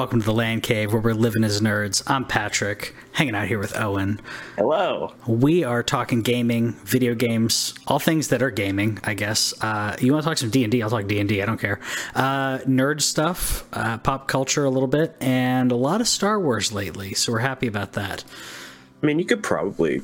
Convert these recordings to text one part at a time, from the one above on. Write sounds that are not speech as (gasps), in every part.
Welcome to the Land Cave where we're living as nerds. I'm Patrick, hanging out here with Owen. Hello. We are talking gaming, video games, all things that are gaming, I guess. Uh, you want to talk some D&D, I'll talk D&D, I don't care. Uh, nerd stuff, uh, pop culture a little bit, and a lot of Star Wars lately, so we're happy about that. I mean, you could probably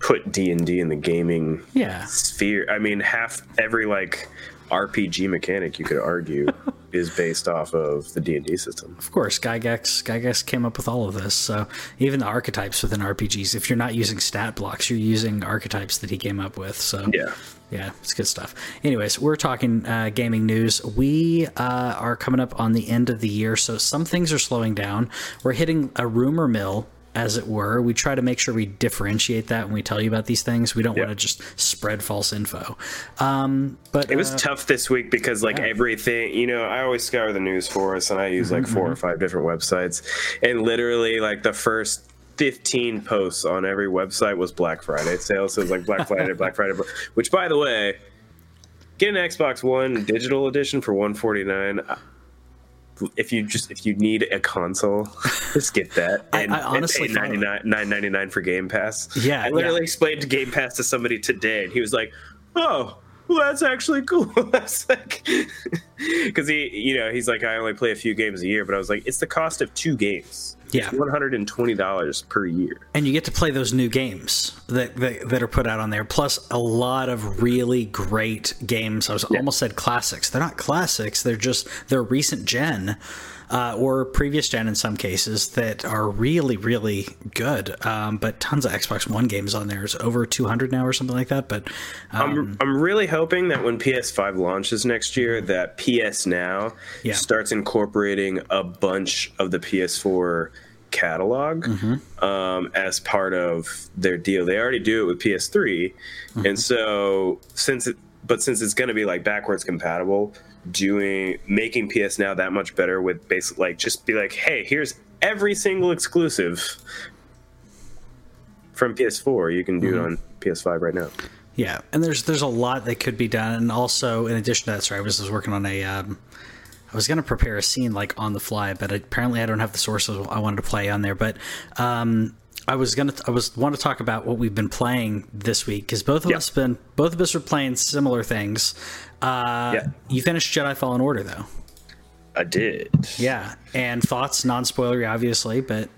put D&D in the gaming Yeah. sphere. I mean, half every like RPG mechanic you could argue (laughs) is based off of the D&D system. Of course, Gygax, Gygax came up with all of this. So even the archetypes within RPGs, if you're not using stat blocks, you're using archetypes that he came up with. So Yeah. yeah, it's good stuff. Anyways, we're talking uh, gaming news. We uh, are coming up on the end of the year, so some things are slowing down. We're hitting a rumor mill. As it were, we try to make sure we differentiate that when we tell you about these things. We don't Yeah. want to just spread false info. Um, but It was uh, tough this week because like everything, you know, I always scour the news for us and I use like 4 or five different websites and literally like the first 15 posts on every website was Black Friday sales. So it was like Black Friday, Black Friday, which by the way, get an Xbox One digital edition for 149 if you just if you need a console, (laughs) just get that. And, I honestly and pay thought- 99 9.99 for Game Pass. Yeah, I literally yeah. explained Game Pass to somebody today, and he was like, "Oh, well, that's actually cool." (laughs) I was like, (laughs) because he, you know, he's like, I only play a few games a year, but I was like, it's the cost of two games. Yeah. one hundred and twenty dollars per year. and you get to play those new games that, that that are put out on there plus a lot of really great games. I was almost said classics. They're not classics. They're just they're recent gen uh, or previous gen in some cases that are really really good. Um, but tons of xbox one games on there. Is over 200 now or something like that but um, I'm, I'm really hoping that when PS5 launches next year, that PS Now Yeah. starts incorporating a bunch of the PS4 catalog Mm-hmm. um, as part of their deal. They already do it with PS3, Mm-hmm. and so since it, but since it's going to be like backwards compatible, doing making PS Now that much better with basic like just be like, hey, here's every single exclusive from PS4. You can do Mm-hmm. it on PS5 right now. Yeah, and there's there's a lot that could be done, and also in addition to that, sorry, I was just working on a. Um, I was going to prepare a scene like on the fly, but apparently I don't have the sources I wanted to play on there. But um, I was gonna I was want to talk about what we've been playing this week because both of Yeah. us been both of us are playing similar things. Uh, Yeah. You finished Jedi Fallen Order though, I did. yeah, and thoughts non spoilery obviously, but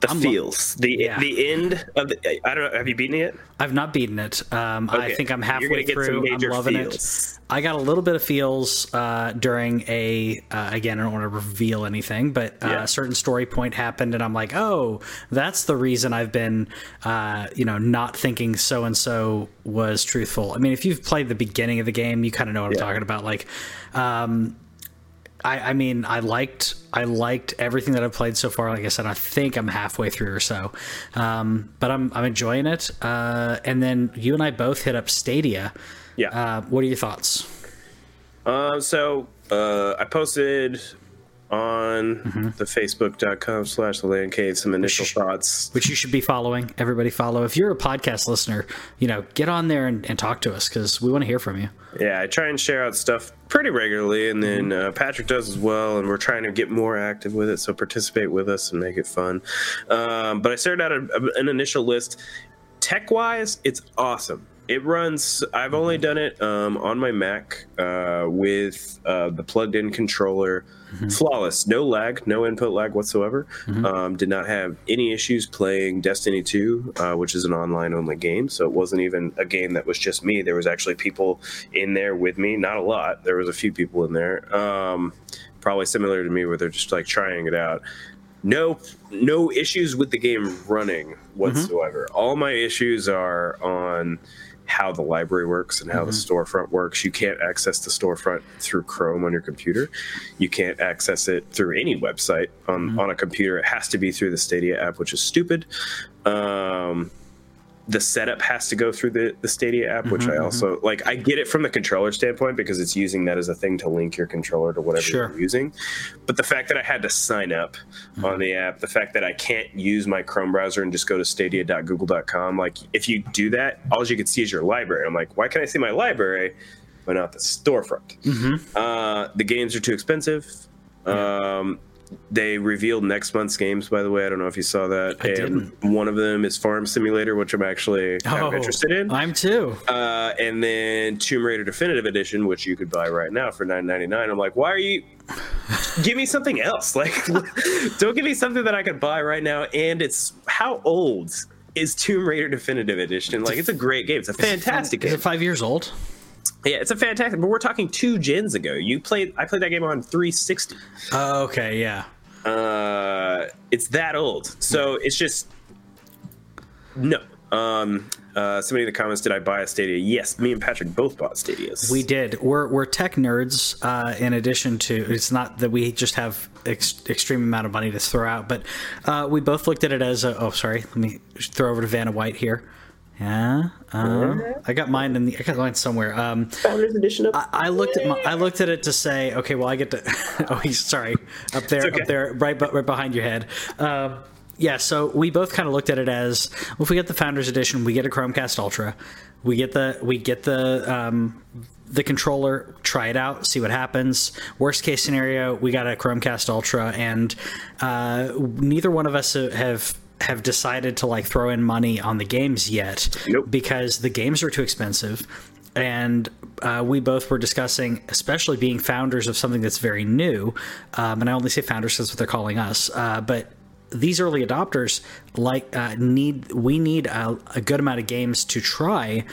The lo- feels. The Yeah. the end of the. I don't know. Have you beaten it? I've not beaten it. Um, I think I'm halfway gonna get some through. I'm loving feels. it. I got a little bit of feels uh, during a uh, again. I don't want to reveal anything, but uh, Yeah. a certain story point happened, and I'm like, oh, that's the reason I've been, uh, you know, not thinking so and so was truthful. I mean, if you've played the beginning of the game, you kind of know what I'm talking about. Like, um, I, I mean, I liked I liked everything that I've played so far. Like I said, I think I'm halfway through or so, um, but I'm I'm enjoying it. Uh, and then you and I both hit up Stadia. Yeah. Uh, what are your thoughts? Uh, so uh, I posted on Mm-hmm. the facebook.com slash the land cave some initial Which- thoughts. Which you should be following. Everybody follow. If you're a podcast listener, you know, get on there and, and talk to us because we want to hear from you. Yeah, I try and share out stuff pretty regularly, and then Mm-hmm. uh, Patrick does as well, and we're trying to get more active with it. So participate with us and make it fun. Um, but I started out a, an initial list. Tech wise, it's awesome. It runs. I've only done it um, on my Mac uh, with uh, the plugged-in controller. Flawless, no lag, no input lag whatsoever. Um, did not have any issues playing Destiny 2, uh, which is an online-only game. So it wasn't even a game that was just me. There was actually people in there with me. Not a lot. There was a few people in there. Um, probably similar to me, where they're just like trying it out no no issues with the game running whatsoever. All my issues are on how the library works and how the storefront works. You can't access the storefront through Chrome on your computer. You can't access it through any website on on a computer. It has to be through the Stadia app, which is stupid. Um, the setup has to go through the, the Stadia app, which I also like. I get it from the controller standpoint because it's using that as a thing to link your controller to whatever Sure. you're using. But the fact that I had to sign up on the app, the fact that I can't use my Chrome browser and just go to stadia.google.com, like if you do that, all you can see is your library. I'm like, why can't I see my library but not the storefront? Uh, the games are too expensive. Um, they revealed next month's games, by the way. I don't know if you saw that. I and one of them is Farm Simulator, which I'm actually kind of Oh, interested in. I'm too. Uh, and then Tomb Raider Definitive Edition, which you could buy right now for nine ninety nine. I'm like, why are you? give me something else. (laughs) Like, don't give me something that I could buy right now. And it's how old is Tomb Raider Definitive Edition? Like, it's a great game. It's a fantastic Is game. Is it five years old? Yeah, it's a fantastic. But we're talking two gens ago. You played. I played that game on 360. Oh, okay, yeah. Uh, it's that old. So it's just no. Um, uh, somebody in the comments, did I buy a Stadia? Yes, me and Patrick both bought Stadias. We did. We're we're tech nerds. Uh, in addition to, it's not that we just have ex- extreme amount of money to throw out, but uh, we both looked at it as a. Oh, sorry. Let me throw over to Vanna White here. Yeah, um, I got mine in the. I got mine somewhere. Um, Founders Edition up. I looked at my, I looked at it to say, okay, well, I get to. (laughs) oh, he's sorry, up there, okay. up there, right, right behind your head. Um, yeah, so we both kind of looked at it as, well, if we get the Founders Edition, we get a Chromecast Ultra, we get the we get the um, the controller, try it out, see what happens. Worst case scenario, we got a Chromecast Ultra, and uh, neither one of us have have decided to like throw in money on the games yet Nope. because the games are too expensive and uh, we both were discussing especially being founders of something that's very new um, and i only say founders because that's what they're calling us uh, but these early adopters like uh, need we need a, a good amount of games to try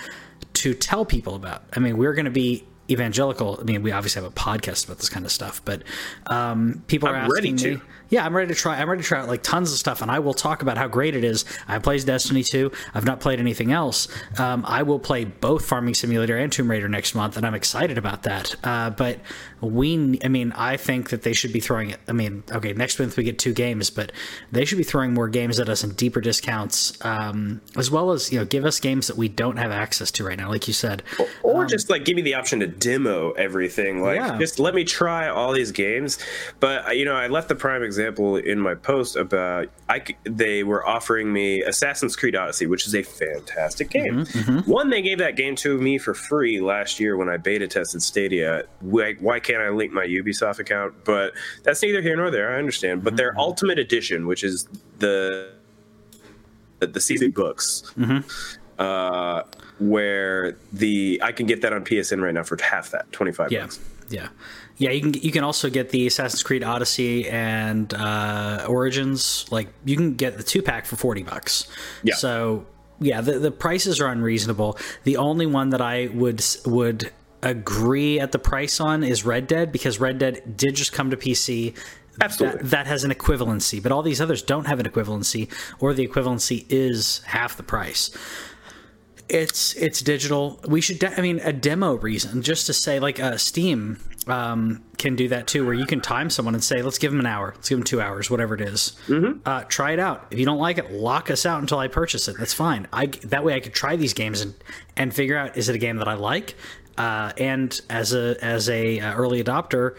to tell people about i mean we're going to be evangelical i mean we obviously have a podcast about this kind of stuff but um, people are I'm asking ready me to. Yeah, I'm ready to try. I'm ready to try out like tons of stuff, and I will talk about how great it is. I played Destiny 2. I've not played anything else. Um, I will play both Farming Simulator and Tomb Raider next month, and I'm excited about that. Uh, but we, I mean, I think that they should be throwing it. I mean, okay, next month we get two games, but they should be throwing more games at us and deeper discounts, um, as well as you know, give us games that we don't have access to right now, like you said. or just like give me the option to demo everything like Yeah. just let me try all these games but uh, you know i left the prime example in my post about i they were offering me assassin's creed odyssey which is a fantastic game one they gave that game to me for free last year when i beta tested stadia why, why can't i link my ubisoft account but that's neither here nor there i understand but their ultimate edition which is the the, the season books uh, where the I can get that on PSN right now for half that, twenty five Yeah, bucks. yeah, yeah. You can you can also get the Assassin's Creed Odyssey and uh, Origins. Like you can get the two pack for forty bucks. Yeah. So yeah, the the prices are unreasonable. The only one that I would would agree at the price on is Red Dead because Red Dead did just come to PC. Absolutely. That, that has an equivalency, but all these others don't have an equivalency, or the equivalency is half the price it's it's digital. We should. De- I mean, a demo reason just to say like uh, Steam um, can do that too, where you can time someone and say, let's give them an hour, let's give them two hours, whatever it is. Uh, try it out. If you don't like it, lock us out until I purchase it. That's fine. I that way I could try these games and and figure out is it a game that I like. Uh, and as a as a uh, early adopter,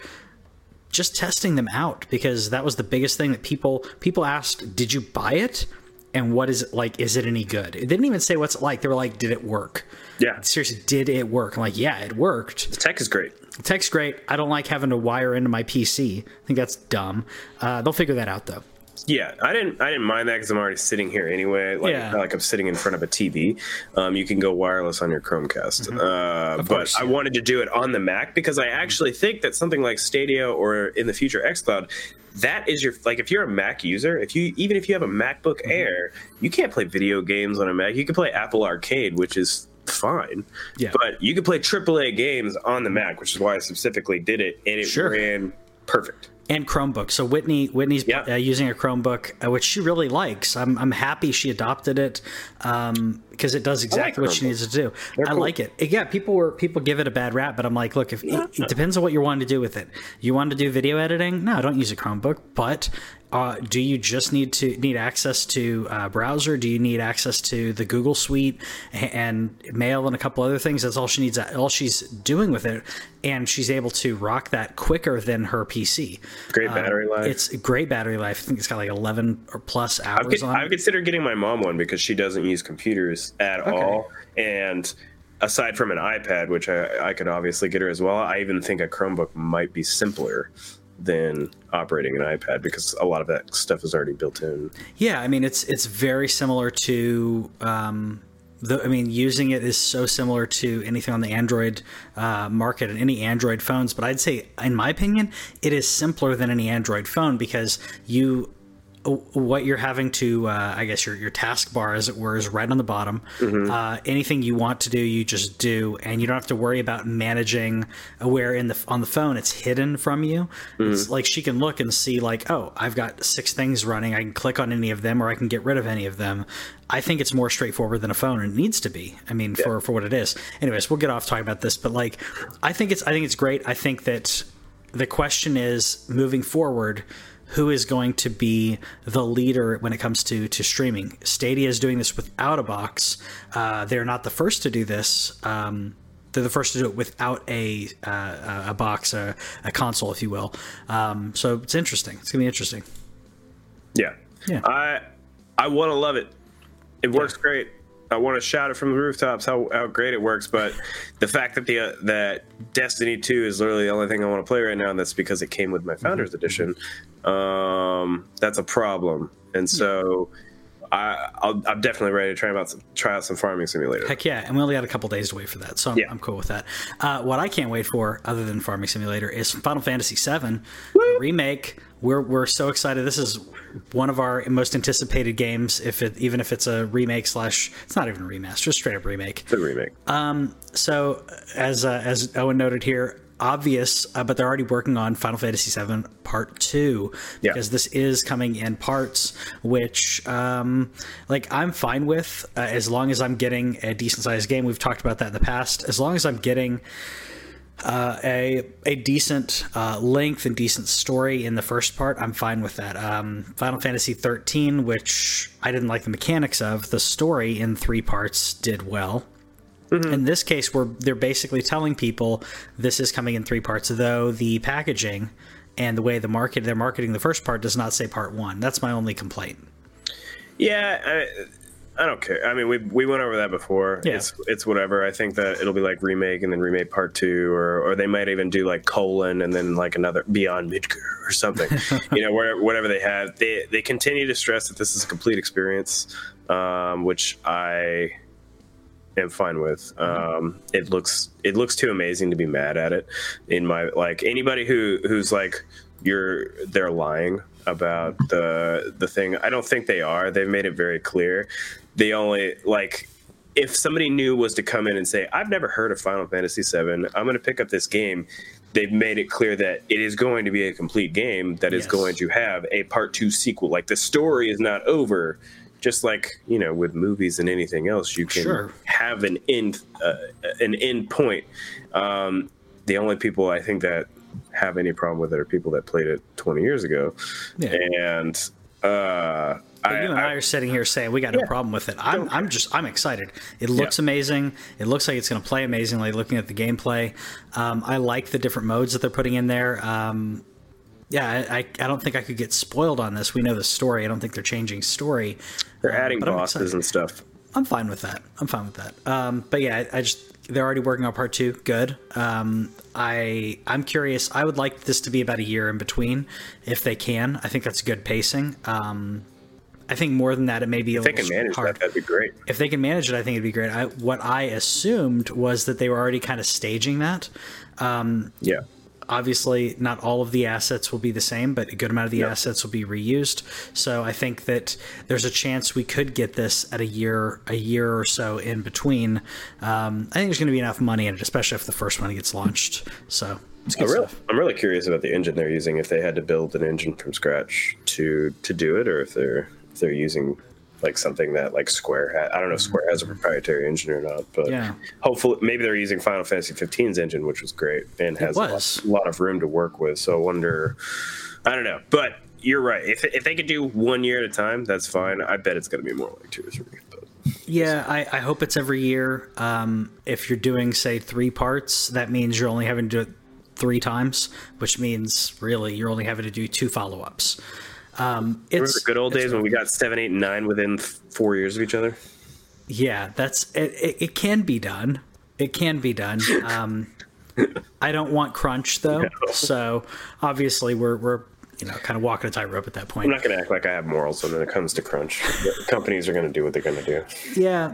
just testing them out because that was the biggest thing that people people asked did you buy it? And what is it like? Is it any good? It didn't even say what's it like. They were like did it work? Yeah. seriously did it work? I'm like yeah it worked. The tech is great. the tech's great. I don't like having to wire into my pc i think that's dumb. Uh, they'll figure that out though Yeah, I didn't. I didn't mind that because I'm already sitting here anyway. Like, Yeah. like I'm sitting in front of a TV. Um, you can go wireless on your Chromecast. Uh, but course, I wanted to do it on the Mac because I actually think that something like Stadia or in the future XCloud, that is your like if you're a Mac user, if you even if you have a MacBook Air, you can't play video games on a Mac. You can play Apple Arcade, which is fine. Yeah. But you can play AAA games on the Mac, which is why I specifically did it, and it Sure. ran perfect. And Chromebook. So Whitney, Whitney's Yeah. uh, using a Chromebook, uh, which she really likes. I'm, I'm happy she adopted it because it does exactly what she needs to do. I cool. like it. Yeah, people were people give it a bad rap, but I'm like, look, if it, it depends on what you're wanting to do with it. You want to do video editing? No, don't use a Chromebook. But uh, do you just need to need access to uh, browser? Do you need access to the Google Suite and mail and a couple other things? That's all she needs. All she's doing with it, and she's able to rock that quicker than her PC. Great battery life. Uh, It's a great battery life. I think it's got like 11 or plus I've, hours on I've considered getting my mom one because she doesn't use computers at all. And aside from an iPad, which I, I could obviously get her as well, I even think a Chromebook might be simpler than operating an iPad because a lot of that stuff is already built in. Yeah, I mean it's it's very similar to. Um, the, I mean, using it is so similar to anything on the Android uh, market and any Android phones. But I'd say, in my opinion, it is simpler than any Android phone because you what you're having to, uh, I guess your your taskbar, as it were, is right on the bottom. Mm-hmm. Uh, anything you want to do, you just do, and you don't have to worry about managing. Where in the on the phone, it's hidden from you. Mm-hmm. It's like she can look and see, like, oh, I've got six things running. I can click on any of them, or I can get rid of any of them. I think it's more straightforward than a phone, and it needs to be. I mean, yeah. for for what it is. Anyways, we'll get off talking about this, but like, I think it's I think it's great. I think that the question is moving forward who is going to be the leader when it comes to to streaming. Stadia is doing this without a box. Uh, they're not the first to do this. Um, they're the first to do it without a uh, a box, a, a, console, if you will. Um, so it's interesting. It's gonna be interesting. Yeah, yeah. I I want to love it. It works yeah. great. I want to shout it from the rooftops how, how great it works. But the fact that the uh, that Destiny Two is literally the only thing I want to play right now, and that's because it came with my Founders mm-hmm. Edition. Um, that's a problem, and so. I, I'll, I'm definitely ready to try out some, try out some farming simulator. Heck yeah, and we only got a couple days to wait for that, so I'm, yeah. I'm cool with that. Uh, what I can't wait for, other than farming simulator, is Final Fantasy VII remake. We're we're so excited. This is one of our most anticipated games. If it even if it's a remake slash, it's not even a remaster, just straight up remake. The remake. Um. So as uh, as Owen noted here, obvious, uh, but they're already working on Final Fantasy VII Part Two yeah. because this is coming in parts, which um, like I'm fine with uh, as long as I'm getting a decent sized game. We've talked about that in the past. As long as I'm getting uh, a a decent uh, length and decent story in the first part, I'm fine with that. Um, Final Fantasy 13, which I didn't like the mechanics of, the story in three parts did well. Mm-hmm. In this case, where they're basically telling people this is coming in three parts, though the packaging and the way the market they're marketing the first part does not say part one. That's my only complaint. Yeah, I, I don't care. I mean, we we went over that before. Yeah. It's it's whatever. I think that it'll be like remake and then remake part two, or or they might even do like colon and then like another Beyond Midgar or something. (laughs) you know, whatever, whatever they have. They they continue to stress that this is a complete experience, um, which I am fine with. Um, it looks it looks too amazing to be mad at it. In my like anybody who who's like you're they're lying about the the thing. I don't think they are. They've made it very clear. The only like if somebody new was to come in and say, "I've never heard of Final Fantasy VII. I'm going to pick up this game," they've made it clear that it is going to be a complete game that yes. is going to have a part two sequel. Like the story is not over. Just like you know, with movies and anything else, you can sure. have an end, uh, an end point. Um, the only people I think that have any problem with it are people that played it 20 years ago. Yeah. And uh, I, you and I, I, are sitting here saying we got no problem with it. I'm, I'm just I'm excited. It looks yeah. amazing. It looks like it's going to play amazingly. Looking at the gameplay, um, I like the different modes that they're putting in there. Um, yeah, I, I don't think I could get spoiled on this. We know the story. I don't think they're changing story. They're adding bosses and stuff. I'm fine with that. I'm fine with that. Um, but yeah, I, I just they're already working on part two. Good. Um, I I'm curious. I would like this to be about a year in between, if they can. I think that's good pacing. Um, I think more than that, it may be a if little they can manage hard. that. That'd be great. If they can manage it, I think it'd be great. I, what I assumed was that they were already kind of staging that. Um, yeah obviously not all of the assets will be the same, but a good amount of the yep. assets will be reused. So I think that there's a chance we could get this at a year, a year or so in between. Um, I think there's going to be enough money in it, especially if the first one gets launched. So. Oh, really, I'm really curious about the engine they're using. If they had to build an engine from scratch to to do it, or if they're if they're using like something that like Square had. I don't know if Square has a proprietary engine or not, but yeah. hopefully maybe they're using Final Fantasy 15's engine, which was great and has a lot, lot, of room to work with. So I wonder, I don't know, but you're right. If if they could do one year at a time, that's fine. I bet it's going to be more like two or three. But. Yeah, I, I, hope it's every year. Um, if you're doing say three parts, that means you're only having to do it three times, which means really you're only having to do two follow ups. Um, Remember the good old days when we got seven, eight, and nine within four years of each other? Yeah, that's it. It, it can be done. It can be done. Um, (laughs) I don't want crunch though. No. So obviously we're we're you know kind of walking a tightrope at that point. I'm not going to act like I have morals when it comes to crunch. companies are going to do what they're going to do. Yeah.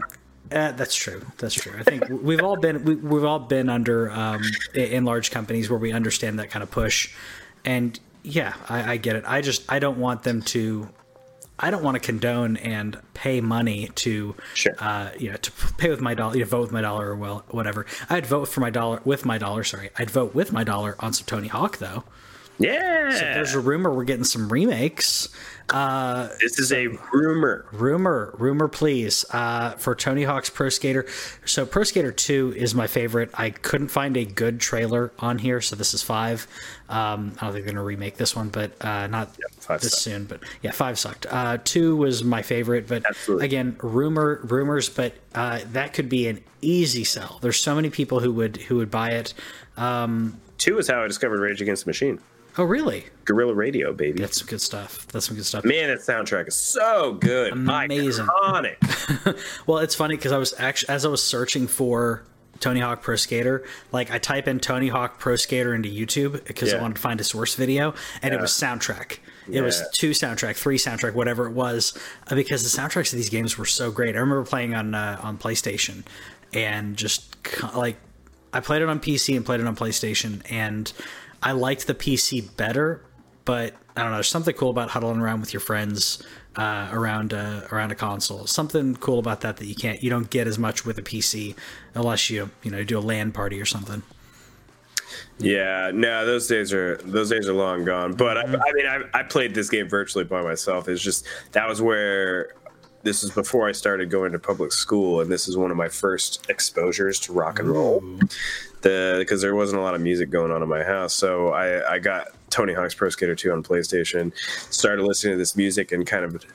Uh, that's true. That's true. I think we've all been we, have all been under um, in large companies where we understand that kind of push, and yeah, I, I get it. I just I don't want them to I don't want to condone and pay money to, sure. uh, you know, to pay with my dollar, you know, vote with my dollar or well, whatever. I'd vote for my dollar with my dollar. Sorry, I'd vote with my dollar on some Tony Hawk though. Yeah. So there's a rumor we're getting some remakes. Uh, this is a rumor. Rumor, rumor, please. Uh, for Tony Hawk's Pro Skater. So Pro Skater Two is my favorite. I couldn't find a good trailer on here, so this is five. Um, I don't think they're gonna remake this one, but uh, not yep, this sucked. soon. But yeah, five sucked. Uh, two was my favorite, but Absolutely. again, rumor, rumors. But uh, that could be an easy sell. There's so many people who would who would buy it. Um, two is how I discovered Rage Against the Machine. Oh, really? Guerrilla Radio, baby. That's some good stuff. That's some good stuff. Man, that soundtrack is so good. Amazing. Iconic. (laughs) well, it's funny because I was actually as I was searching for Tony Hawk Pro Skater, like I type in Tony Hawk Pro Skater into YouTube because yeah. I wanted to find a source video, and yeah. it was soundtrack. It yeah. was two soundtrack, three soundtrack, whatever it was, uh, because the soundtracks of these games were so great. I remember playing on uh, on PlayStation, and just like I played it on PC and played it on PlayStation, and I liked the PC better, but I don't know. There's something cool about huddling around with your friends uh, around a, around a console. Something cool about that that you can't you don't get as much with a PC unless you you know do a LAN party or something. Yeah, no, those days are those days are long gone. But I, mm-hmm. I mean, I, I played this game virtually by myself. It's just that was where this is before I started going to public school, and this is one of my first exposures to rock and roll. Because there wasn't a lot of music going on in my house, so I, I got Tony Hawk's Pro Skater 2 on PlayStation, started listening to this music, and kind of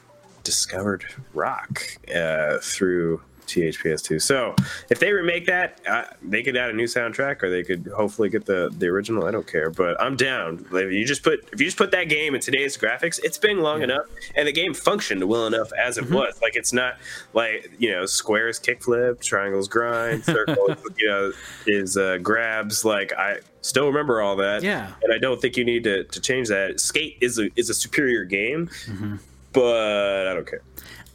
discovered rock uh, through THPS2. So if they remake that, uh, they could add a new soundtrack, or they could hopefully get the the original. I don't care, but I'm down. If you just put if you just put that game in today's graphics, it's been long yeah. enough, and the game functioned well enough as it mm-hmm. was. Like it's not like you know squares kickflip, triangles grind, circle (laughs) you know is uh, grabs. Like I still remember all that. Yeah, and I don't think you need to, to change that. Skate is a is a superior game. Mm-hmm. But I don't care.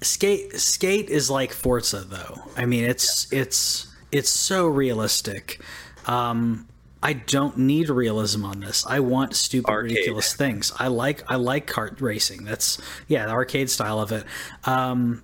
Skate Skate is like Forza though. I mean, it's yeah. it's it's so realistic. Um, I don't need realism on this. I want stupid, arcade. ridiculous things. I like I like kart racing. That's yeah, the arcade style of it. Um,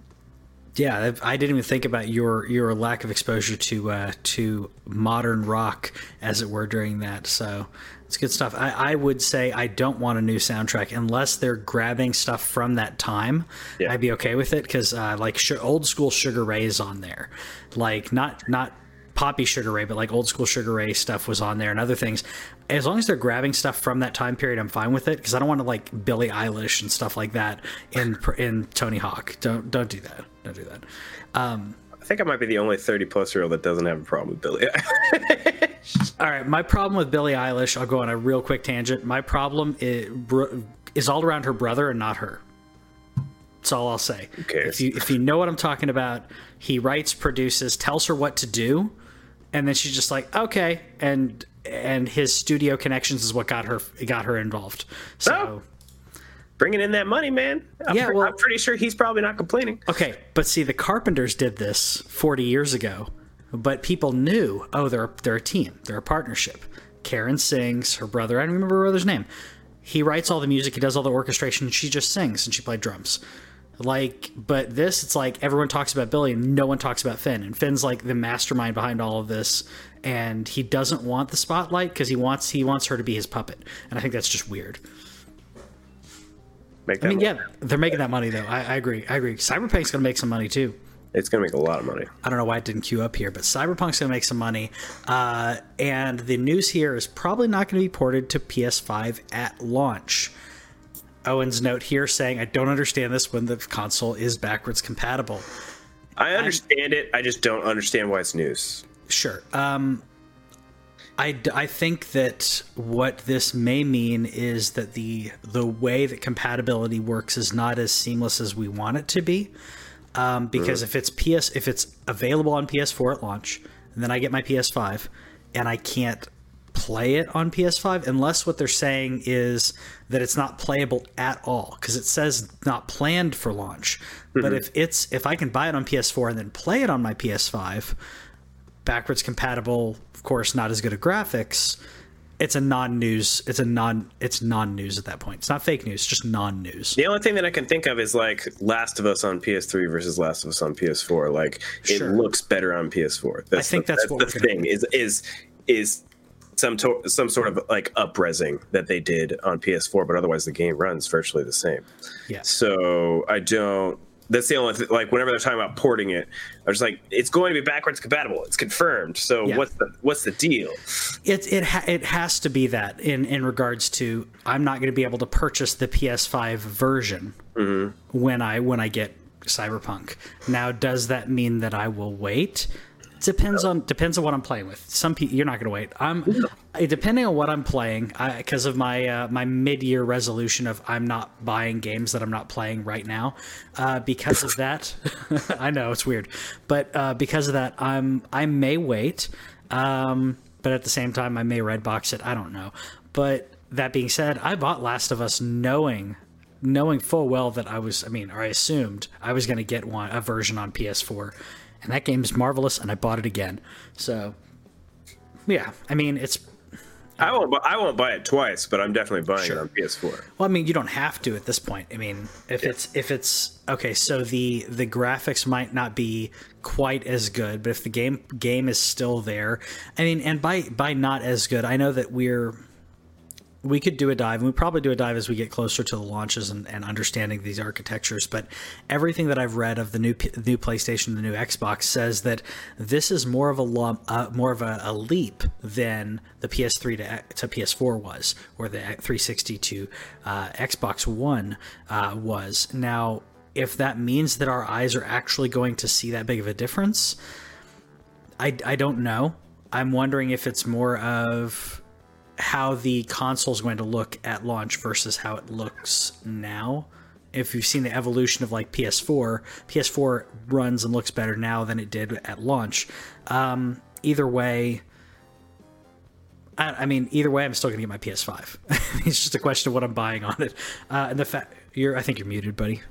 yeah, I didn't even think about your your lack of exposure to uh, to modern rock, as it were, during that. So it's good stuff. I, I, would say I don't want a new soundtrack unless they're grabbing stuff from that time. Yeah. I'd be okay with it because uh, like sh- old school Sugar Ray is on there, like not not poppy Sugar Ray, but like old school Sugar Ray stuff was on there and other things. As long as they're grabbing stuff from that time period, I'm fine with it because I don't want to like Billie Eilish and stuff like that in in Tony Hawk. Don't don't do that. Don't do that. Um, I think I might be the only 30 plus year old that doesn't have a problem with Billie. (laughs) all right, my problem with Billie Eilish. I'll go on a real quick tangent. My problem is, is all around her brother and not her. That's all I'll say. Okay. If you if you know what I'm talking about, he writes, produces, tells her what to do, and then she's just like, okay, and and his studio connections is what got her got her involved. So. Oh, Bringing in that money, man. I'm yeah, well, I'm pretty sure he's probably not complaining. Okay, but see, the Carpenters did this 40 years ago, but people knew, oh, they're they're a team, they're a partnership. Karen sings, her brother, I don't remember her brother's name. He writes all the music, he does all the orchestration, she just sings and she played drums. Like, but this, it's like everyone talks about Billie and no one talks about Finn. And Finn's like the mastermind behind all of this, and he doesn't want the spotlight because he wants he wants her to be his puppet. And I think that's just weird. Make I mean, money. yeah, they're making that money though. I, I agree. I agree. Cyberpunk's going to make some money too. It's going to make a lot of money. I don't know why it didn't queue up here, but Cyberpunk's going to make some money. Uh, and the news here is probably not going to be ported to PS5 at launch. Owen's note here saying, I don't understand this when the console is backwards compatible. I understand I, it. I just don't understand why it's news. Sure. Um, I, I think that what this may mean is that the the way that compatibility works is not as seamless as we want it to be. Um, because if it's PS if it's available on PS4 at launch, and then I get my PS5, and I can't play it on PS5 unless what they're saying is that it's not playable at all because it says not planned for launch. Mm-hmm. But if it's if I can buy it on PS4 and then play it on my PS5, backwards compatible, of course, not as good at graphics. It's a non-news. It's a non. It's non-news at that point. It's not fake news. Just non-news. The only thing that I can think of is like Last of Us on PS3 versus Last of Us on PS4. Like sure. it looks better on PS4. That's I think the, that's, that's the thing. Is is is some to- some sort of like upresing that they did on PS4, but otherwise the game runs virtually the same. Yeah. So I don't. That's the only th- like whenever they're talking about porting it, I was like, it's going to be backwards compatible. It's confirmed. So yeah. what's the what's the deal? It it ha- it has to be that in in regards to I'm not going to be able to purchase the PS5 version mm-hmm. when I when I get Cyberpunk. Now, does that mean that I will wait? Depends on depends on what I'm playing with. Some people you're not going to wait. I'm depending on what I'm playing because of my uh, my mid year resolution of I'm not buying games that I'm not playing right now. Uh, because of that, (laughs) I know it's weird, but uh, because of that, I'm I may wait. Um, but at the same time, I may redbox it. I don't know. But that being said, I bought Last of Us knowing knowing full well that I was, I mean, or I assumed I was going to get one a version on PS4 and that game is marvelous, and I bought it again. So, yeah, I mean, it's. I won't. I won't buy it twice, but I'm definitely buying sure. it on PS4. Well, I mean, you don't have to at this point. I mean, if yeah. it's if it's okay, so the the graphics might not be quite as good, but if the game game is still there, I mean, and by by not as good, I know that we're we could do a dive, and we probably do a dive as we get closer to the launches and, and understanding these architectures. But everything that I've read of the new new PlayStation, the new Xbox, says that this is more of a uh, more of a, a, leap than the PS3 to, to PS4 was, or the 360 to uh, Xbox One uh, was. Now, if that means that our eyes are actually going to see that big of a difference, I, I don't know. I'm wondering if it's more of how the console is going to look at launch versus how it looks now. If you've seen the evolution of like PS4, PS4 runs and looks better now than it did at launch. Um, either way, I, I, mean, either way, I'm still going to get my PS5. (laughs) it's just a question of what I'm buying on it. Uh, and the fact you're, I think you're muted, buddy.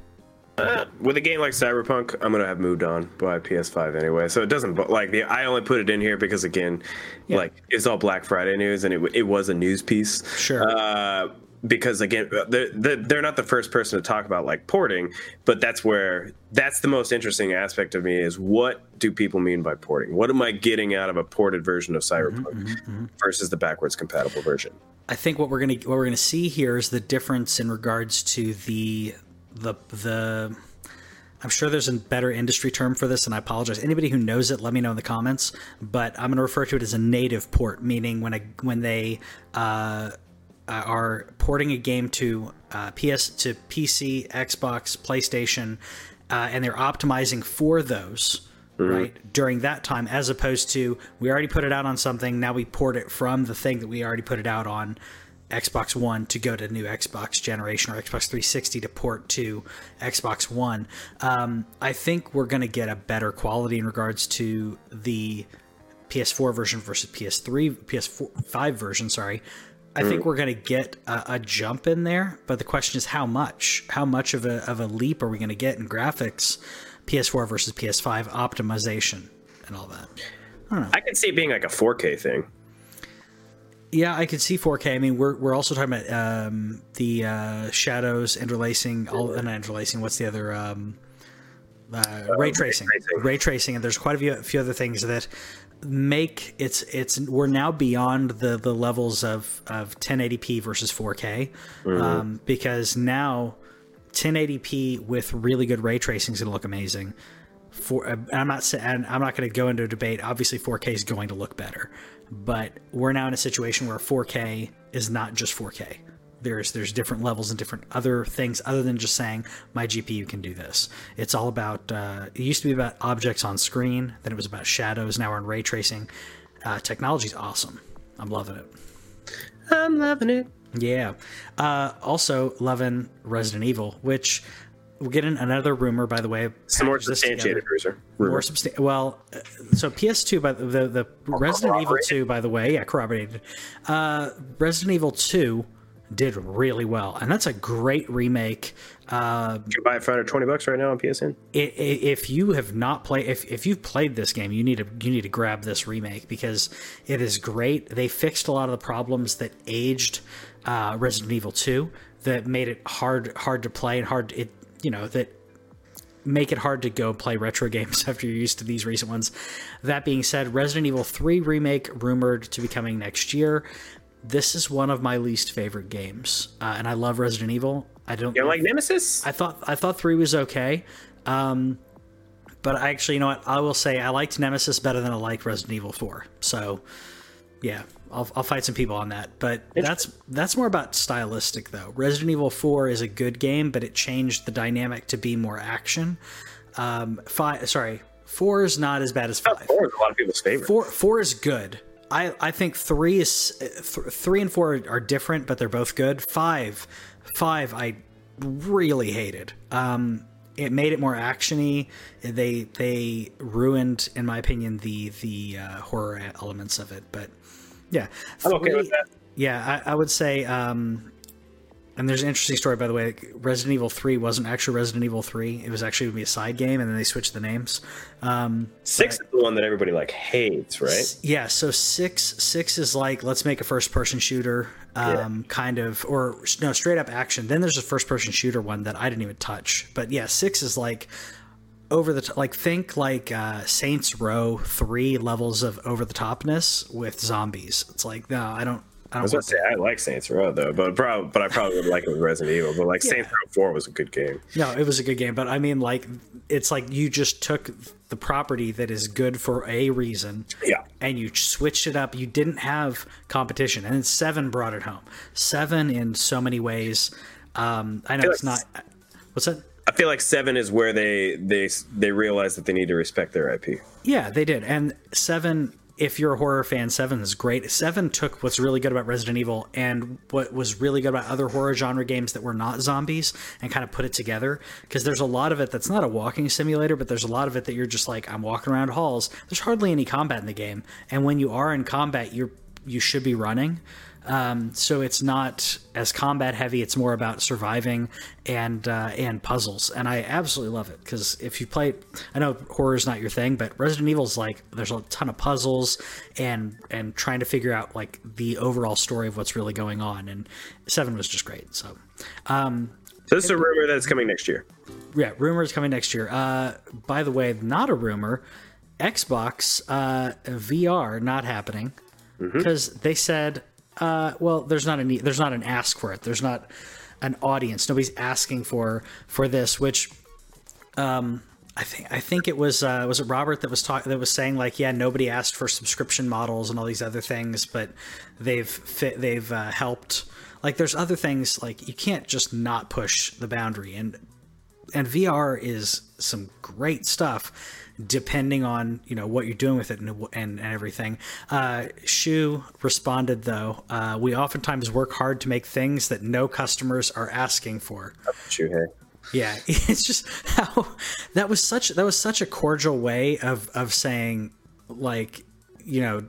Uh, (laughs) with a game like Cyberpunk, I'm gonna have moved on by PS5 anyway, so it doesn't But like the. I only put it in here because again, yeah. like it's all Black Friday news, and it it was a news piece. Sure. Uh, because again, they're, they're not the first person to talk about like porting, but that's where that's the most interesting aspect of me is what do people mean by porting? What am I getting out of a ported version of Cyberpunk mm-hmm, mm-hmm. mm-hmm. versus the backwards compatible version? I think what we're gonna what we're gonna see here is the difference in regards to the the the I'm sure there's a better industry term for this, and I apologize. Anybody who knows it, let me know in the comments. But I'm going to refer to it as a native port, meaning when a when they uh, are porting a game to uh, PS to PC, Xbox, PlayStation, uh, and they're optimizing for those. Mm-hmm. Right during that time, as opposed to we already put it out on something, now we port it from the thing that we already put it out on Xbox One to go to new Xbox generation or Xbox 360 to port to Xbox One. Um, I think we're going to get a better quality in regards to the PS4 version versus PS3, PS4 5 version. Sorry. I think mm. we're going to get a, a, jump in there, but the question is how much? How much of a, of a leap are we going to get in graphics, PS4 versus PS5 optimization, and all that? I don't know. I could see it being like a 4K thing. Yeah, I could see 4K. I mean, we're we're also talking about um, the uh, shadows interlacing, all uh, not interlacing. What's the other? Um, uh, ray tracing, ray tracing, ray tracing, and there's quite a few, a few other things that make it's it's we're now beyond the the levels of of 1080p versus 4K mm-hmm. um, because now 1080p with really good ray tracing is going to look amazing. For I'm not I'm not going to go into a debate. Obviously, 4K is going to look better but we're now in a situation where 4K is not just 4K. There's there's different levels and different other things other than just saying my GPU can do this. It's all about. Uh, it used to be about objects on screen, then it was about shadows. Now we're in ray tracing. Uh, technology's awesome. I'm loving it. I'm loving it. Yeah. Uh, also loving Resident Evil, which we'll get in another rumor. By the way, Some more substantiated cruiser. More substan- Well, uh, so PS2 by the the, the Resident Evil 2, by the way, yeah, corroborated. Uh, Resident Evil 2 did really well, and that's a great remake. Uh, You can buy it for under twenty bucks right now on PSN. if you have not played if, if you've played this game you need to you need to grab this remake because it is great they fixed a lot of the problems that aged uh, resident evil 2 that made it hard hard to play and hard it you know that make it hard to go play retro games (laughs) after you're used to these recent ones that being said resident evil 3 remake rumored to be coming next year this is one of my least favorite games uh, and i love resident evil i don't You like Nemesis. I thought I thought three was okay, um, but I actually, you know what? I will say I liked Nemesis better than I liked Resident Evil Four. So, yeah, I'll, I'll fight some people on that. But that's that's more about stylistic though. Resident Evil Four is a good game, but it changed the dynamic to be more action. Um, five, sorry, four is not as bad as five. Four is a lot of people's favorite. Four four is good. I, I think three is th- three and four are different, but they're both good. Five, five, I really hated. Um, it made it more actiony. They they ruined, in my opinion, the the uh, horror elements of it. But yeah, I'm okay with that. Yeah, I, I would say. Um, and there's an interesting story, by the way. Resident Evil 3 wasn't actually Resident Evil 3. It was actually going to be a side game, and then they switched the names. Um, Six is the one that everybody like hates, right? yeah, so six six is like let's make a first person shooter, um, kind of, or no, straight up action. Then there's a first person shooter one that I didn't even touch. But yeah, six is like over the like think like uh, Saints Row three levels of over the topness with zombies. It's like no, I don't. I I don't was gonna say I like Saints Row though, but prob- but I probably would like it with Resident Evil. But like Saints Row Four was a good game. No, it was a good game, but I mean, like, it's like you just took the property that is good for a reason, Yeah. and you switched it up. You didn't have competition, and then Seven brought it home. Seven, in so many ways, um, I know feel it's like not. What's that? I feel like Seven is where they they they realize that they need to respect their IP. Yeah, they did. And Seven, if you're a horror fan, Seven is great. Seven took what's really good about Resident Evil and what was really good about other horror genre games that were not zombies and kind of put it together. Because there's a lot of it that's not a walking simulator, but there's a lot of it that you're just like, I'm walking around halls. There's hardly any combat in the game. And when you are in combat, you're you should be running. Um, so it's not as combat heavy. It's more about surviving and uh, and puzzles, and I absolutely love it because if you play, I know horror is not your thing, but Resident Evil's like there's a ton of puzzles and and trying to figure out like the overall story of what's really going on. And Seven was just great. So So this is a rumor that it's coming next year. yeah, rumors coming next year. Uh, by the way, not a rumor. Xbox uh, VR not happening because they said, uh, well, there's not a need, there's not an ask for it. There's not an audience. Nobody's asking for for this. Which um, I think I think it was uh, was it Robert that was talk that was saying like, yeah, nobody asked for subscription models and all these other things, but they've fit, they've uh, helped. Like, there's other things like you can't just not push the boundary and and VR is some great stuff depending on you know what you're doing with it and, and, and everything. Uh, Shu responded though, uh, we oftentimes work hard to make things that no customers are asking for. Shuhei. Yeah, (laughs) it's just how that was such that was such a cordial way of of saying like you know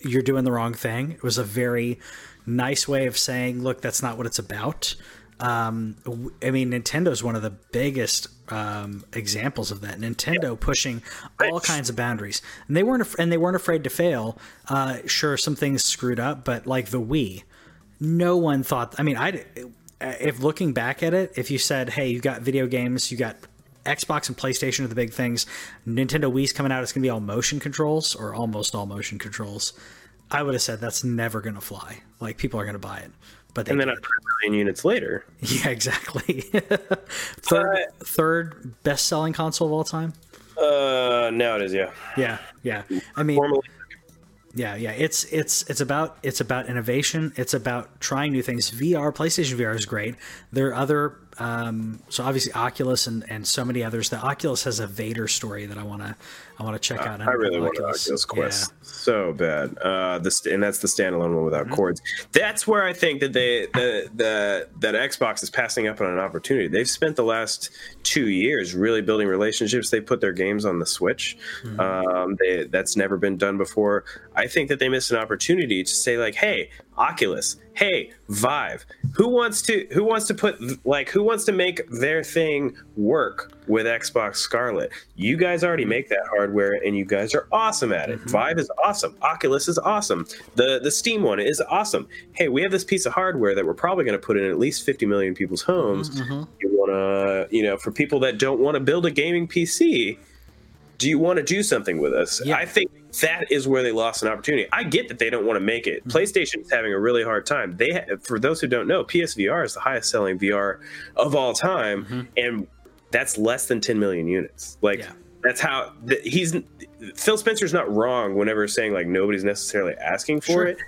you're doing the wrong thing. It was a very nice way of saying, look, that's not what it's about. Um, I mean, Nintendo's one of the biggest um, examples of that. Nintendo pushing all kinds of boundaries, and they weren't af- and they weren't afraid to fail. Uh, sure, some things screwed up, but like the Wii, no one thought. I mean, I if looking back at it, if you said, "Hey, you got video games, you got Xbox and PlayStation are the big things. Nintendo Wii's coming out. It's going to be all motion controls or almost all motion controls." I would have said that's never going to fly. Like people are going to buy it, but And then a did. million units later, (laughs) yeah, exactly. (laughs) third, third best selling console of all time. uh, now it is. Yeah. Yeah, yeah. I mean, Formally, yeah, yeah. It's it's it's about it's about innovation. It's about trying new things. VR, PlayStation VR is great. There are other um, so obviously Oculus and, and so many others. The Oculus has a Vader story that I want to I want to check out. I really want Oculus, Oculus Quest yeah. so bad. Uh, this and that's the standalone one without mm-hmm. cords. That's where I think that they the, the that Xbox is passing up on an opportunity. They've spent the last two years really building relationships. They put their games on the Switch. Mm-hmm. Um, they, that's never been done before. I think that they missed an opportunity to say like, hey, Oculus, hey, Vive, who wants to who wants to put like who wants to make their thing work with Xbox Scarlett You guys already make that hardware and you guys are awesome at it. Mm-hmm. Vive is awesome. Oculus is awesome. The the Steam one is awesome. Hey, we have this piece of hardware that we're probably going to put in at least 50 million people's homes. Mm-hmm. You want to, you know, for people that don't want to build a gaming PC, do you want to do something with us? Yeah. I think that is where they lost an opportunity. I get that they don't want to make it. Mm-hmm. PlayStation is having a really hard time. They, ha- for those who don't know, PSVR is the highest selling VR of all time, mm-hmm. and that's less than 10 million units. Like yeah. that's how the, he's. Phil Spencer's not wrong whenever saying like nobody's necessarily asking for sure. it,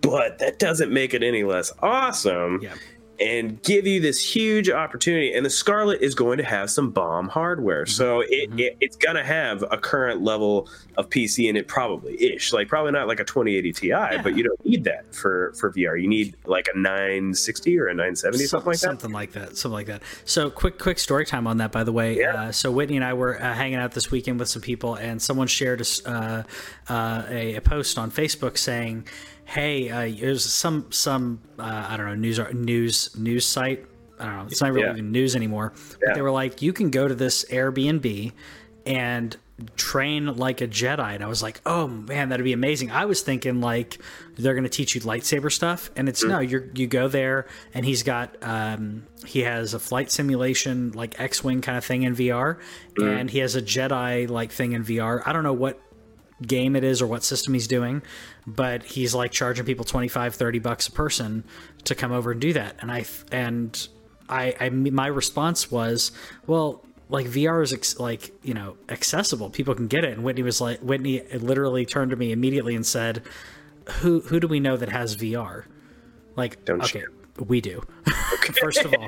but that doesn't make it any less awesome. Yeah and give you this huge opportunity. And the Scarlett is going to have some bomb hardware, so it, mm-hmm. it, it's going to have a current level of PC in it, probably ish. Like probably not like a 2080 Ti, yeah. but you don't need that for for VR. You need like a 960 or a 970, something like that. Something like that. Something like that. So quick quick story time on that, by the way. Yeah. Uh, so Whitney and I were uh, hanging out this weekend with some people, and someone shared a, uh, uh a, a post on Facebook saying hey, uh, there's some some uh, I don't know news news news site. I don't know. It's not really yeah. even news anymore. Yeah. they were like, you can go to this Airbnb and train like a Jedi. And I was like, oh man, that'd be amazing. I was thinking like they're going to teach you lightsaber stuff, and it's mm. no, you you go there and he's got um, he has a flight simulation like X-wing kind of thing in VR, mm. and he has a Jedi like thing in VR. I don't know what game it is or what system he's doing, but he's like charging people 25, 30 bucks a person to come over and do that. And I, and I, I my response was, well, like VR is ex- like, you know, accessible. People can get it. And Whitney was like, Whitney literally turned to me immediately and said, who, who do we know that has VR? Like, Don't okay, you? we do. (laughs) Okay. First of all,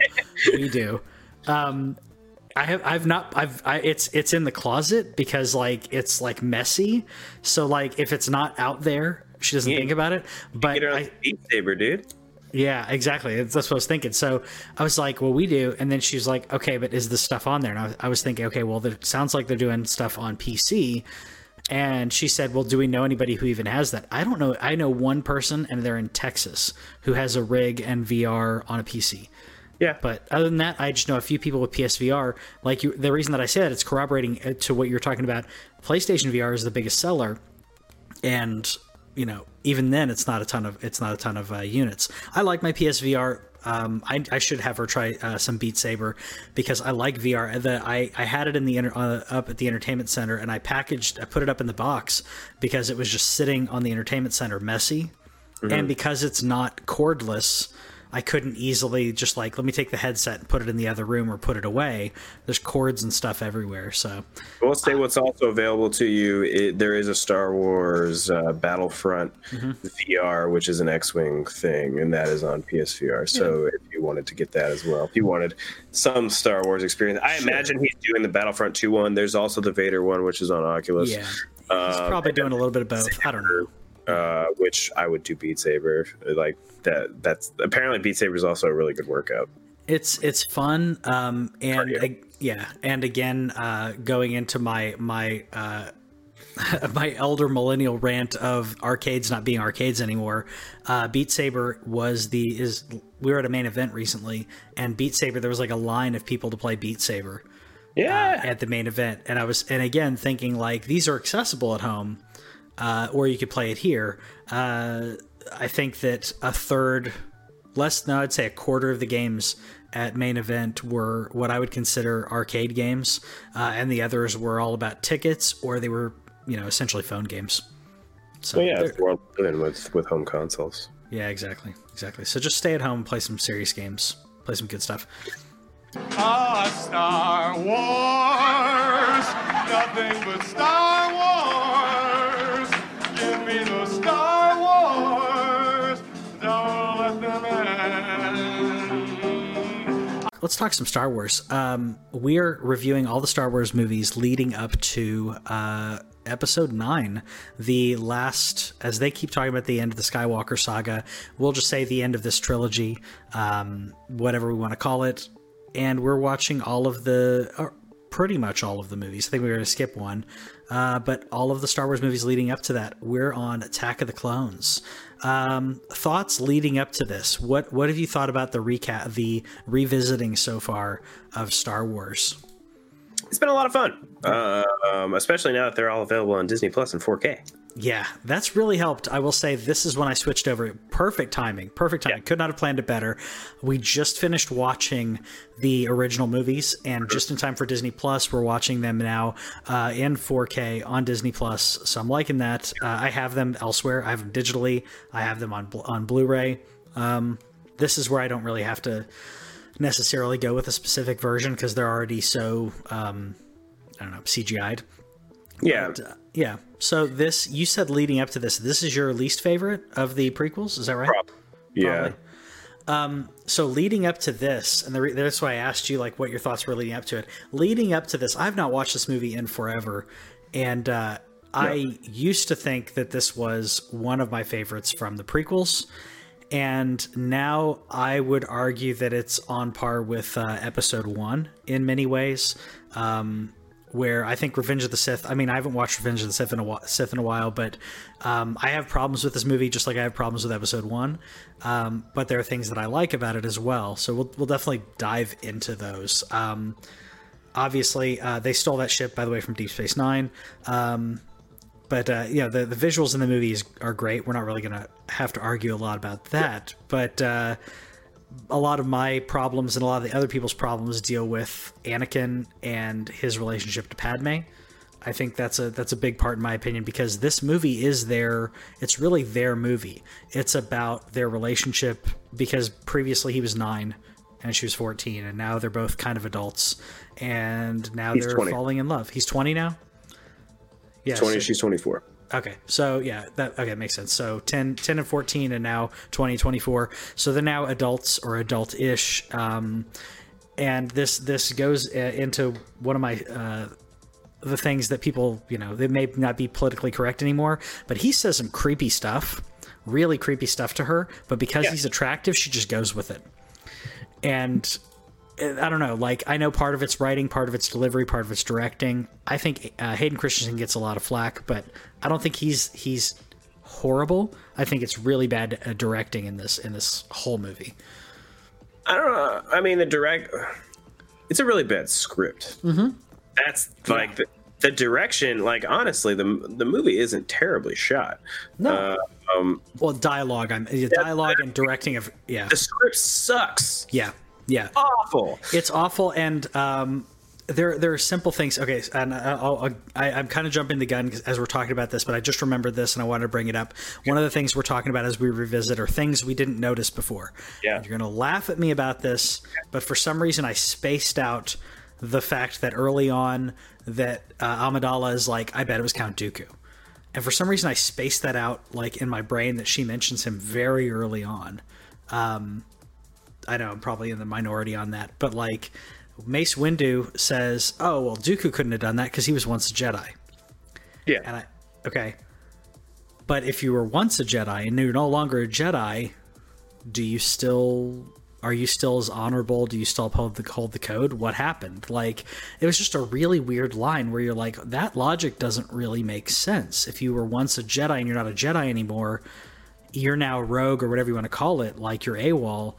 we do. Um, I have I've not I've I, it's it's in the closet because like it's like messy. So like if it's not out there, she doesn't yeah. think about it. But get I, Beat Saber, dude. Yeah, exactly. That's what I was thinking. So I was like, "Well, we do," and then she's like, "Okay, but is the stuff on there?" And I was, I was thinking, "Okay, well, it sounds like they're doing stuff on PC." And she said, "Well, do we know anybody who even has that?" I don't know. I know one person, and they're in Texas, who has a rig and VR on a PC. Yeah. But other than that, I just know a few people with PSVR. Like you, the reason that I said it's corroborating uh, to what you're talking about. PlayStation VR is the biggest seller, and you know even then it's not a ton of it's not a ton of uh, units. I like my PSVR. Um, I, I, should have her try uh, some Beat Saber because I like VR. The, I, I had it in the uh, up at the entertainment center and I packaged I put it up in the box because it was just sitting on the entertainment center messy, mm-hmm. and because it's not cordless I couldn't easily just like let me take the headset and put it in the other room or put it away. There's cords and stuff everywhere. So we'll say what's also available to you. It, there is a Star Wars uh, Battlefront mm-hmm. VR, which is an X-wing thing, and that is on PSVR. So yeah. if you wanted to get that as well, if you wanted some Star Wars experience, I sure. imagine he's doing the Battlefront 2 one. There's also the Vader one, which is on Oculus. Yeah, he's uh, probably doing a little bit of both. I don't know. Uh, which I would do Beat Saber. Like that that's apparently Beat Saber is also a really good workout. It's it's fun, um, and uh, yeah, and again, uh, going into my my uh, (laughs) my elder millennial rant of arcades not being arcades anymore. Uh, Beat Saber was the is we were at a main event recently, and Beat Saber there was like a line of people to play Beat Saber. Yeah, uh, at the main event, and I was and again thinking like these are accessible at home, uh, or you could play it here. Uh, I think that a third, less, no, I'd say a quarter of the games at main event were what I would consider arcade games, uh, and the others were all about tickets or they were, you know, essentially phone games. So well, yeah, it's the world with with home consoles. Yeah, exactly, exactly. So just stay at home, play some serious games, play some good stuff. Ah, Star Wars, nothing but Star Wars. Let's talk some Star Wars. Um, we're reviewing all the Star Wars movies leading up to uh, Episode Nine, the last, as they keep talking about the end of the Skywalker saga. We'll just say the end of this trilogy, um, whatever we want to call it. And we're watching all of the, pretty much all of the movies. I think we were going to skip one, uh, but all of the Star Wars movies leading up to that. We're on Attack of the Clones. Um, thoughts leading up to this? What what have you thought about the recap, the revisiting so far of Star Wars? It's been a lot of fun, uh, um, especially now that they're all available on Disney Plus in 4K. Yeah, that's really helped. I will say this is when I switched over. Perfect timing. Perfect timing. Yeah. Could not have planned it better. We just finished watching the original movies, and just in time for Disney Plus, we're watching them now uh, in 4K on Disney Plus. So I'm liking that. Uh, I have them elsewhere. I have them digitally. I have them on on Blu-ray. Um, this is where I don't really have to necessarily go with a specific version because they're already so um, I don't know CGI'd. Yeah, But, uh, yeah. So this, you said leading up to this, this is your least favorite of the prequels. Is that right? Prob- yeah. Probably. So leading up to this, and the re- that's why I asked you like what your thoughts were leading up to it. Leading up to this, I've not watched this movie in forever, and uh, I used to think that this was one of my favorites from the prequels. And now I would argue that it's on par with uh, episode one in many ways. Um, where I think Revenge of the Sith. I mean, I haven't watched Revenge of the Sith in a while, Sith in a while, but um, I have problems with this movie, just like I have problems with Episode One. Um, but there are things that I like about it as well. So we'll we'll definitely dive into those. Um, obviously, uh, they stole that ship, by the way, from Deep Space Nine. But uh, you know, the the visuals in the movies are great. We're not really going to have to argue a lot about that, but. Uh, a lot of my problems and a lot of the other people's problems deal with Anakin and his relationship to Padme. I think that's a that's a big part in my opinion because this movie is their it's really their movie. It's about their relationship because previously he was 9 and she was 14 and now they're both kind of adults and now He's they're 20. falling in love. He's 20 now? Yeah. 20, so- she's 24. Okay, so yeah, that okay makes sense. So 10, 10 and 14 and now 20, 24. So they're now adults or adult-ish. Um, and this this goes uh, into one of my uh, the things that people, you know, they may not be politically correct anymore, but he says some creepy stuff, really creepy stuff to her, but because Yeah. he's attractive, she just goes with it. And I don't know. Like I know part of it's writing, part of it's delivery, part of it's directing. I think uh, Hayden Christensen gets a lot of flack, but I don't think he's he's horrible. I think it's really bad uh, directing in this in this whole movie. I don't know. I mean, the direct. It's a really bad script. Mm-hmm. That's like the, the direction. Like honestly, the the movie isn't terribly shot. No. Uh, um, Well, dialogue. I'm yeah, dialogue and directing of yeah, the script sucks. yeah, yeah. Awful. It's awful, and um, there there are simple things. Okay, and I'll, I'll, I, I'm kind of jumping the gun as we're talking about this, but I just remembered this and I wanted to bring it up. One of the things we're talking about as we revisit are things we didn't notice before. Yeah. And you're gonna laugh at me about this, but for some reason I spaced out the fact that early on that uh, Amidala is like, I bet it was Count Dooku. And for some reason, I spaced that out, like in my brain, that she mentions him very early on. Um, I know I'm probably in the minority on that, but like Mace Windu says, "Oh well, Dooku couldn't have done that because he was once a Jedi." Yeah. And I, okay, but if you were once a Jedi and you're no longer a Jedi, do you still are you still as honorable? Do you still uphold the hold the code? What happened? Like it was just a really weird line where you're like, that logic doesn't really make sense. If you were once a Jedi and you're not a Jedi anymore, you're now a rogue or whatever you want to call it, like you're AWOL.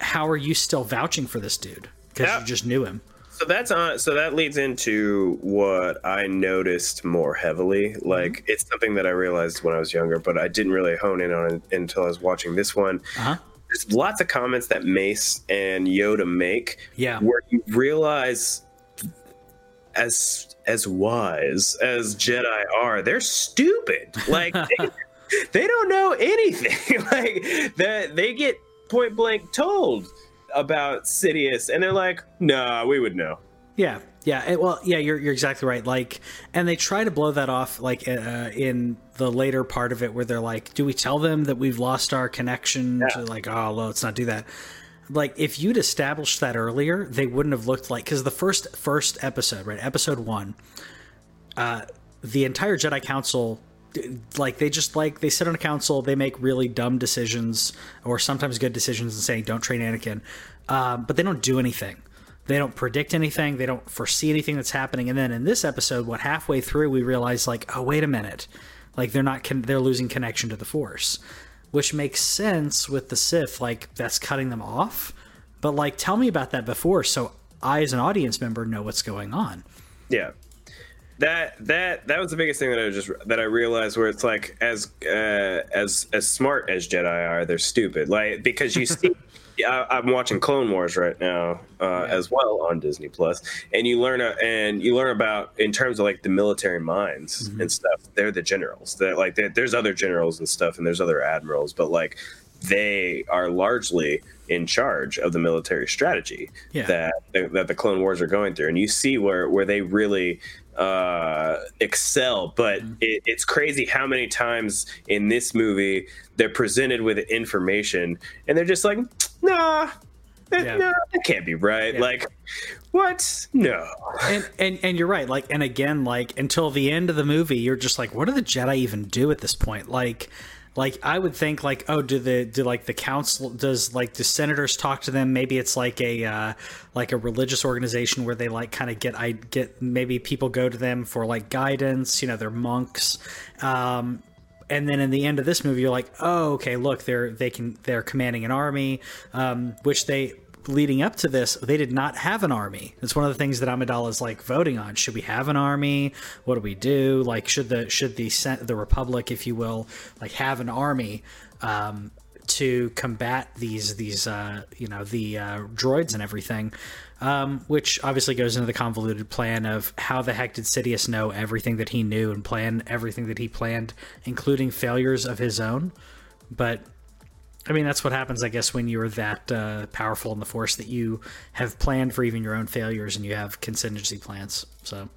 How are you still vouching for this dude? Because you just knew him. So that's on. So that leads into what I noticed more heavily. Like it's something that I realized when I was younger, but I didn't really hone in on it until I was watching this one. Uh huh. There's lots of comments that Mace and Yoda make, Yeah. where you realize, as as wise as Jedi are, they're stupid. Like (laughs) they, they don't know anything. (laughs) like that they get point blank told about Sidious, and they're like, "Nah, we would know." Yeah, yeah. well, yeah, you're you're exactly right. Like, and they try to blow that off, like uh, in the later part of it, where they're like, "Do we tell them that we've lost our connection?" To like, oh, well, let's not do that. like if you'd established that earlier, they wouldn't have looked like because the first first episode, right, episode one, uh, the entire Jedi Council, like they just like they sit on a council, they make really dumb decisions or sometimes good decisions and saying don't train Anakin, um, but they don't do anything. They don't predict anything. They don't foresee anything that's happening. And then in this episode, what halfway through we realize like, oh wait a minute, like they're not con- they're losing connection to the Force which makes sense with the Sith. Like that's cutting them off. But like, tell me about that before, so I, as an audience member, know what's going on. Yeah, that that that was the biggest thing that I just that I realized where it's like as uh, as as smart as Jedi are, they're stupid. Like because you see (laughs) I, I'm watching Clone Wars right now uh, as well on Disney Plus, and you learn uh, and you learn about in terms of like the military minds and stuff. They're the generals. That like there- there's other generals and stuff, and there's other admirals, but like they are largely in charge of the military strategy Yeah. that that the Clone Wars are going through, and you see where where they really uh excel but it, it's crazy how many times in this movie they're presented with information and they're just like nah that, Yeah. no, that can't be right Yeah. like what no And, and and you're right. Like, and again, like until the end of the movie, you're just like, what do the Jedi even do at this point? Like, like I would think, like, oh, do the do like the council does like the senators talk to them? Maybe it's like a uh, like a religious organization where they like kind of get I get maybe people go to them for like guidance. You know, they're monks. Um, and then in the end of this movie, you're like, oh, okay, look, they're they can they're commanding an army, um, which they leading up to this, they did not have an army. It's one of the things that Amidala is like voting on. Should we have an army? What do we do? Like, should the should the the Republic, if you will, like have an army um, to combat these these uh, you know the uh, droids and everything? Um, which obviously goes into the convoluted plan of how the heck did Sidious know everything that he knew and plan everything that he planned, including failures of his own. But I mean, that's what happens, I guess, when you're that uh, powerful in the force that you have planned for even your own failures and you have contingency plans. So,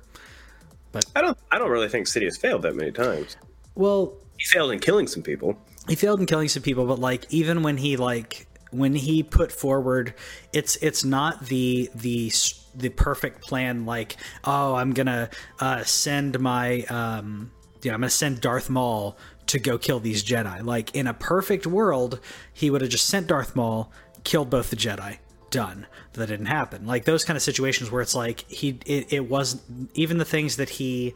but i don't i don't really think Sidious failed that many times well, he failed in killing some people he failed in killing some people, but like even when he like when he put forward, it's it's not the the the perfect plan. Like, oh, I'm gonna uh, send my um, yeah, I'm gonna send Darth Maul to go kill these Jedi. Like in a perfect world, he would have just sent Darth Maul, killed both the Jedi. Done. That didn't happen. Like those kind of situations where it's like he it, it was even the things that he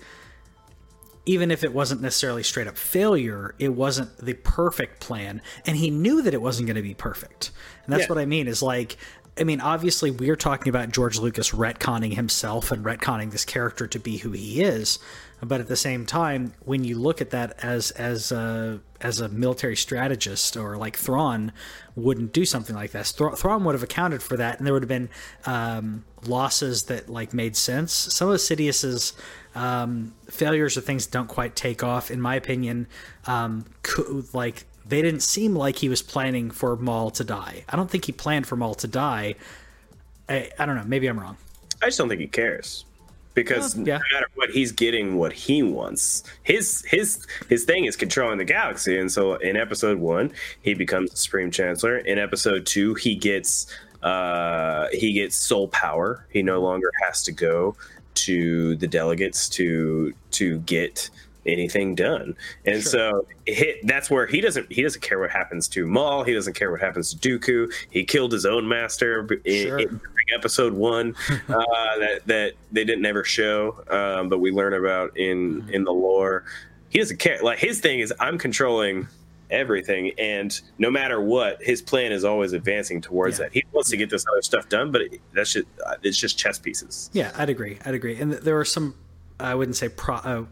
even if it wasn't necessarily straight up failure, it wasn't the perfect plan. And he knew that it wasn't going to be perfect. And that's Yeah. what I mean is like, I mean, obviously, we're talking about George Lucas retconning himself and retconning this character to be who he is. But at the same time, when you look at that as as a as a military strategist or like Thrawn wouldn't do something like this. Thra- Thrawn would have accounted for that, and there would have been um, losses that like made sense. Some of Sidious's um, failures or things don't quite take off, in my opinion. Um, like they didn't seem like he was planning for Maul to die. I don't think he planned for Maul to die. I, I don't know. Maybe I'm wrong. I just don't think he cares because Well, yeah. no matter what, he's getting what he wants. His his his thing is controlling the galaxy, and so in episode one, he becomes the supreme chancellor. In episode two, he gets uh he gets sole power. He no longer has to go to the delegates to to get anything done. And so hit, that's where he doesn't he doesn't care what happens to Maul. He doesn't care what happens to Dooku. He killed his own master Sure. in during episode one (laughs) uh, that that they didn't ever show um, but we learn about in in the lore. He doesn't care. Like his thing is i'm controlling everything and no matter what his plan is always advancing towards Yeah. that. He wants to get this other stuff done but it, that's just uh, it's just chess pieces. Yeah, I'd agree. I'd agree. And th- there are some, I wouldn't say pro. Uh,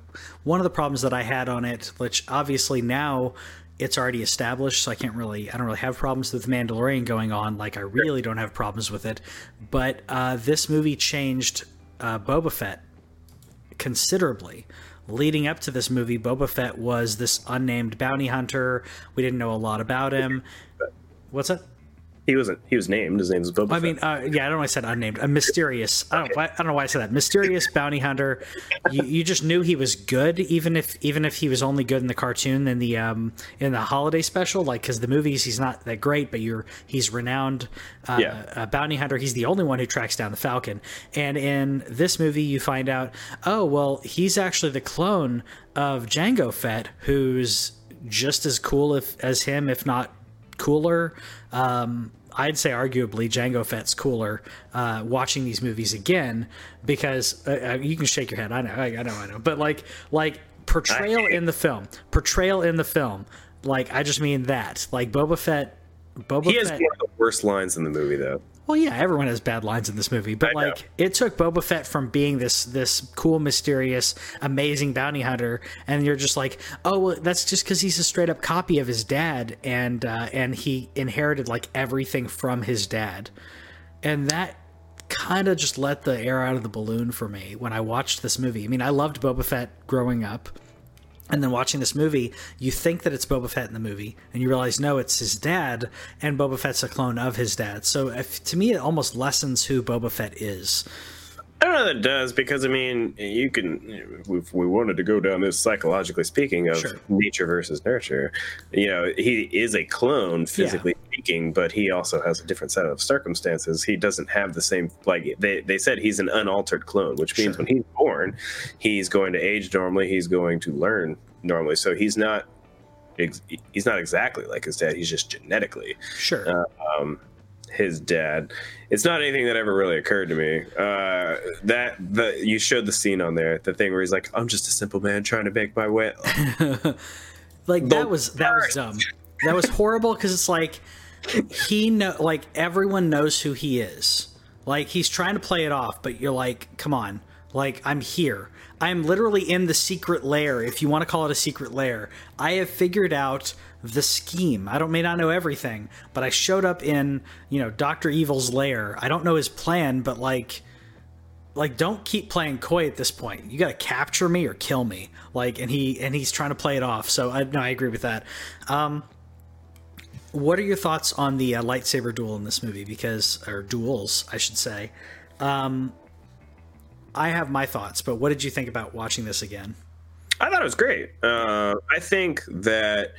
one of the problems that I had on it, which obviously now it's already established, so I can't really, I don't really have problems with Mandalorian going on. Like I really don't have problems with it. But uh, this movie changed uh, Boba Fett considerably. Leading up to this movie, Boba Fett was this unnamed bounty hunter. We didn't know a lot about him. What's that? He wasn't. He was named. His name was Boba. I mean, uh, yeah, I don't know why I said unnamed. A mysterious. I don't. Why, I don't know why I said that. Mysterious bounty hunter. You, you just knew he was good, even if even if he was only good in the cartoon in the um in the holiday special. Like because the movies he's not that great, but you're he's renowned. Uh, Yeah. a bounty hunter. He's the only one who tracks down the Falcon. And in this movie, you find out, oh well, he's actually the clone of Jango Fett, who's just as cool if, as him, if not cooler. Um, I'd say arguably Jango Fett's cooler. Uh, watching these movies again because uh, uh, you can shake your head. I know, I, I know, I know. But like, like portrayal in the film, portrayal in the film. Like, I just mean that. Like Boba Fett. Boba he has Fett. one of the worst lines in the movie, though. Well, yeah, everyone has bad lines in this movie, but I know. like it took Boba Fett from being this this cool, mysterious, amazing bounty hunter, and you're just like, oh, well, that's just because he's a straight up copy of his dad, and uh, and he inherited like everything from his dad, and that kind of just let the air out of the balloon for me when I watched this movie. I mean, I loved Boba Fett growing up. And then watching this movie, you think that it's Boba Fett in the movie, and you realize no, it's his dad, and Boba Fett's a clone of his dad. So if, to me, it almost lessens who Boba Fett is. I don't know that it does because I mean you can if we wanted to go down this psychologically speaking of Sure. nature versus nurture. You know, he is a clone physically speaking, but he also has a different set of circumstances. He doesn't have the same like they, they said he's an unaltered clone, which means Sure. when he's born, he's going to age normally, he's going to learn normally. So he's not ex- he's not exactly like his dad, he's just genetically Sure. um, his dad. It's not anything that ever really occurred to me. Uh, that the you showed the scene on there, the thing where he's like, "I'm just a simple man trying to make my way." (laughs) like that was that was dumb. That was horrible because it's like he know like everyone knows who he is. Like he's trying to play it off, but you're like, come on, like I'm here. I'm literally in the secret lair, if you want to call it a secret lair. I have figured out the scheme. I don't may not know everything, but I showed up in you know Doctor Evil's lair. I don't know his plan, but like like don't keep playing coy at this point you got to capture me or kill me like and he and he's trying to play it off so i no i agree with that um what are your thoughts on the uh, lightsaber duel in this movie because or duels i should say um i have my thoughts but what did you think about watching this again I thought it was great. Uh, I think that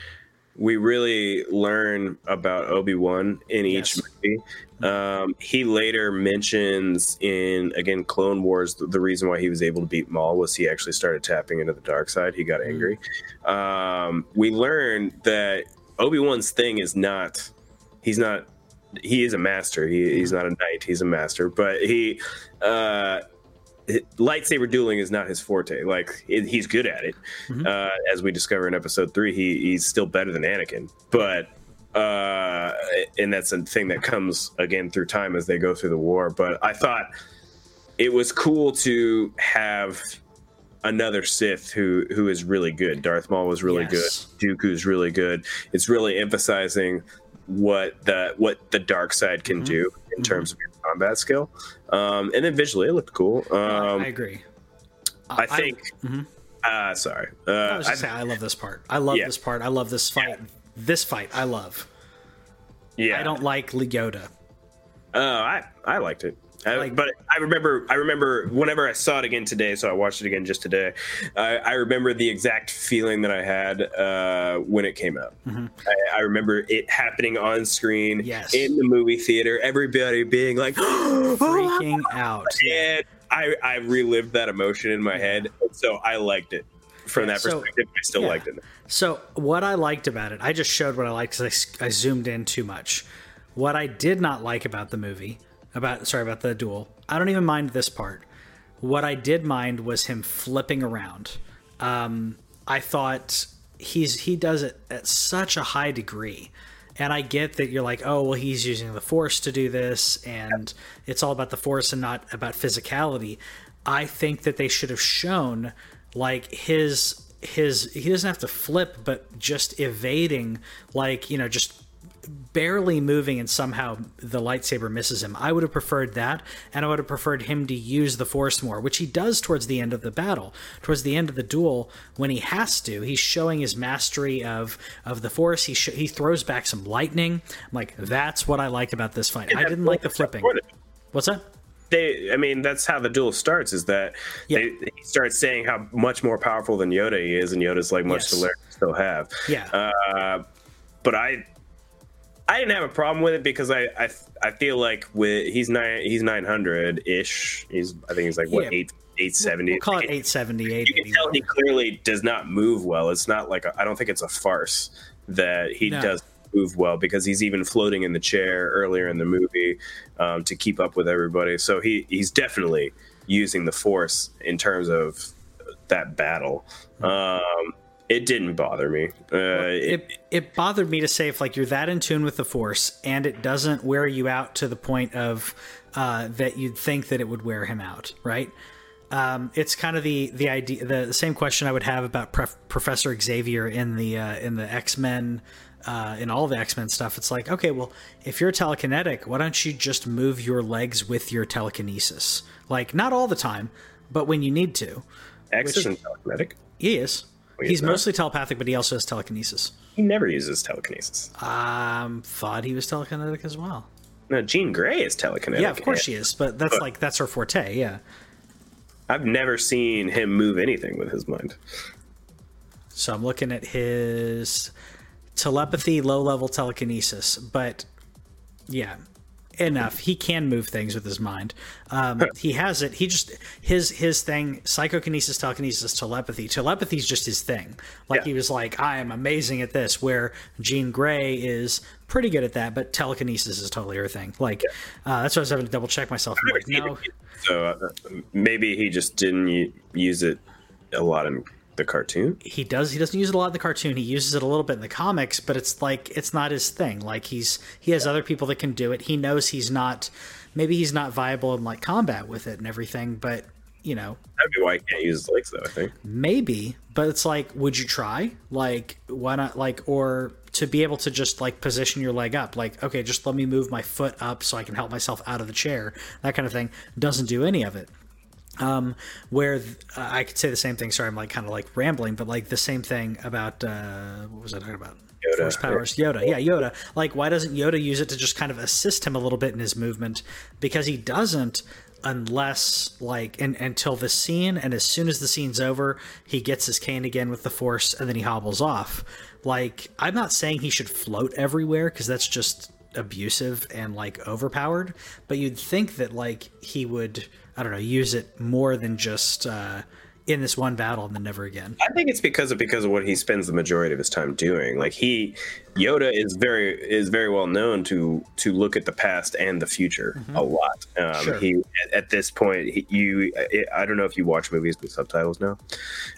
we really learn about Obi Wan in each movie. Um, he later mentions in again Clone Wars the, the reason why he was able to beat Maul was he actually started tapping into the dark side. He got angry. Um, we learn that Obi Wan's thing is not he's not he is a master. He, he's not a knight. He's a master, but he. Uh, lightsaber dueling is not his forte. Like it, he's good at it, uh, as we discover in episode three. He he's still better than Anakin, but uh, and that's a thing that comes again through time as they go through the war. But I thought it was cool to have another Sith who who is really good. Darth Maul was really Yes. good. Dooku's really good. It's really emphasizing what the what the dark side can do in terms of your combat skill. Um, and then visually, it looked cool. Um, i agree I think. Uh, sorry. Uh, I was I, saying, I love this part. I love Yeah. this part. I love this fight. This fight, I love. yeah. I don't like Legoda. Oh, I I liked it. I, Like- but I remember, I remember whenever I saw it again today. So I watched it again just today. I, I remember the exact feeling that I had uh, when it came out. I, I remember it happening on screen Mm-hmm. Yes. in the movie theater. Everybody being like, (gasps) Freaking out. and I, I relived that emotion in my head. So I liked it. From Yeah, that so- perspective, I still yeah. liked it. So what I liked about it, I just showed what I liked because I, I zoomed in too much. What I did not like about the movie, about sorry about the duel, I don't even mind this part. What I did mind was him flipping around. Um, I thought he's he does it at such a high degree. And I get that you're like, oh, well, he's using the force to do this, and it's all about the force and not about physicality. I think that they should have shown like his his he doesn't have to flip, but just evading, like you know, just barely moving and somehow the lightsaber misses him. I would have preferred that, and I would have preferred him to use the force more, which he does towards the end of the battle. Towards the end of the duel, when he has to, he's showing his mastery of of the force. He sh- he throws back some lightning. I'm like, that's what I like about this fight. I didn't like the flipping. What's that? They, I mean, that's how the duel starts. Is that Yeah. they, he starts saying how much more powerful than Yoda he is, and Yoda's like much Yes. to learn, still have. Yeah. Uh, but I, I didn't have a problem with it because I, I, I feel like with he's nine, he's nine hundred ish. He's, I think he's like what Yeah. eight, eight seventy. We'll call it 870, You can tell he clearly does not move well. It's not like I I don't think it's a farce that he No. does move well because he's even floating in the chair earlier in the movie um, to keep up with everybody. So he he's definitely using the force in terms of that battle. Um, it didn't bother me. Uh, it, it it bothered me to say if like you're that in tune with the force and it doesn't wear you out to the point of uh, that you'd think that it would wear him out, right? Um, it's kind of the the idea the, the same question I would have about Pref- Professor Xavier in the uh, in the X Men. Uh, in all the X Men stuff, it's like, okay, well, if you're telekinetic, why don't you just move your legs with your telekinesis? Like, not all the time, but when you need to. X isn't telekinetic. He is. He's mostly telepathic, but he also has telekinesis. He never uses telekinesis. Um, thought he was telekinetic as well. No, Jean Grey is telekinetic. Yeah, of course she is, but that's like that's her forte. Yeah. I've never seen him move anything with his mind. So I'm looking at his telepathy, low level telekinesis, but yeah, enough. He can move things with his mind. Um, he has it. He just his his thing: psychokinesis, telekinesis, telepathy. Telepathy is just his thing. Like Yeah. he was like, I am amazing at this. Where Jean Grey is pretty good at that, but telekinesis is totally her thing. Like uh, that's why I was having to double check myself. Like, no, So uh, maybe he just didn't use it a lot in the cartoon. he does he doesn't use it a lot in the cartoon he uses it a little bit in the comics but it's like it's not his thing like he's he has other people that can do it he knows he's not maybe he's not viable in like combat with it and everything but you know That'd be why he can't use his legs, though. I think. maybe but it's like would you try like why not like or to be able to just like position your leg up like okay just let me move my foot up so i can help myself out of the chair that kind of thing doesn't do any of it um, where th- uh, I could say the same thing. Sorry, I'm like kind of like rambling, but like the same thing about uh, what was I talking about? Yoda. Force powers, Yoda. Yeah, Yoda. Like, why doesn't Yoda use it to just kind of assist him a little bit in his movement? Because he doesn't, unless like and until the scene, and as soon as the scene's over, he gets his cane again with the Force, and then he hobbles off. Like, I'm not saying he should float everywhere because that's just abusive and like overpowered but you'd think that like he would i don't know use it more than just uh in this one battle and then never again I think it's because of because of what he spends the majority of his time doing. Like he, Yoda is very is very well known to to look at the past and the future a lot. Um, Mm-hmm. Sure. He at, at this point, he, you I don't know if you watch movies with subtitles now,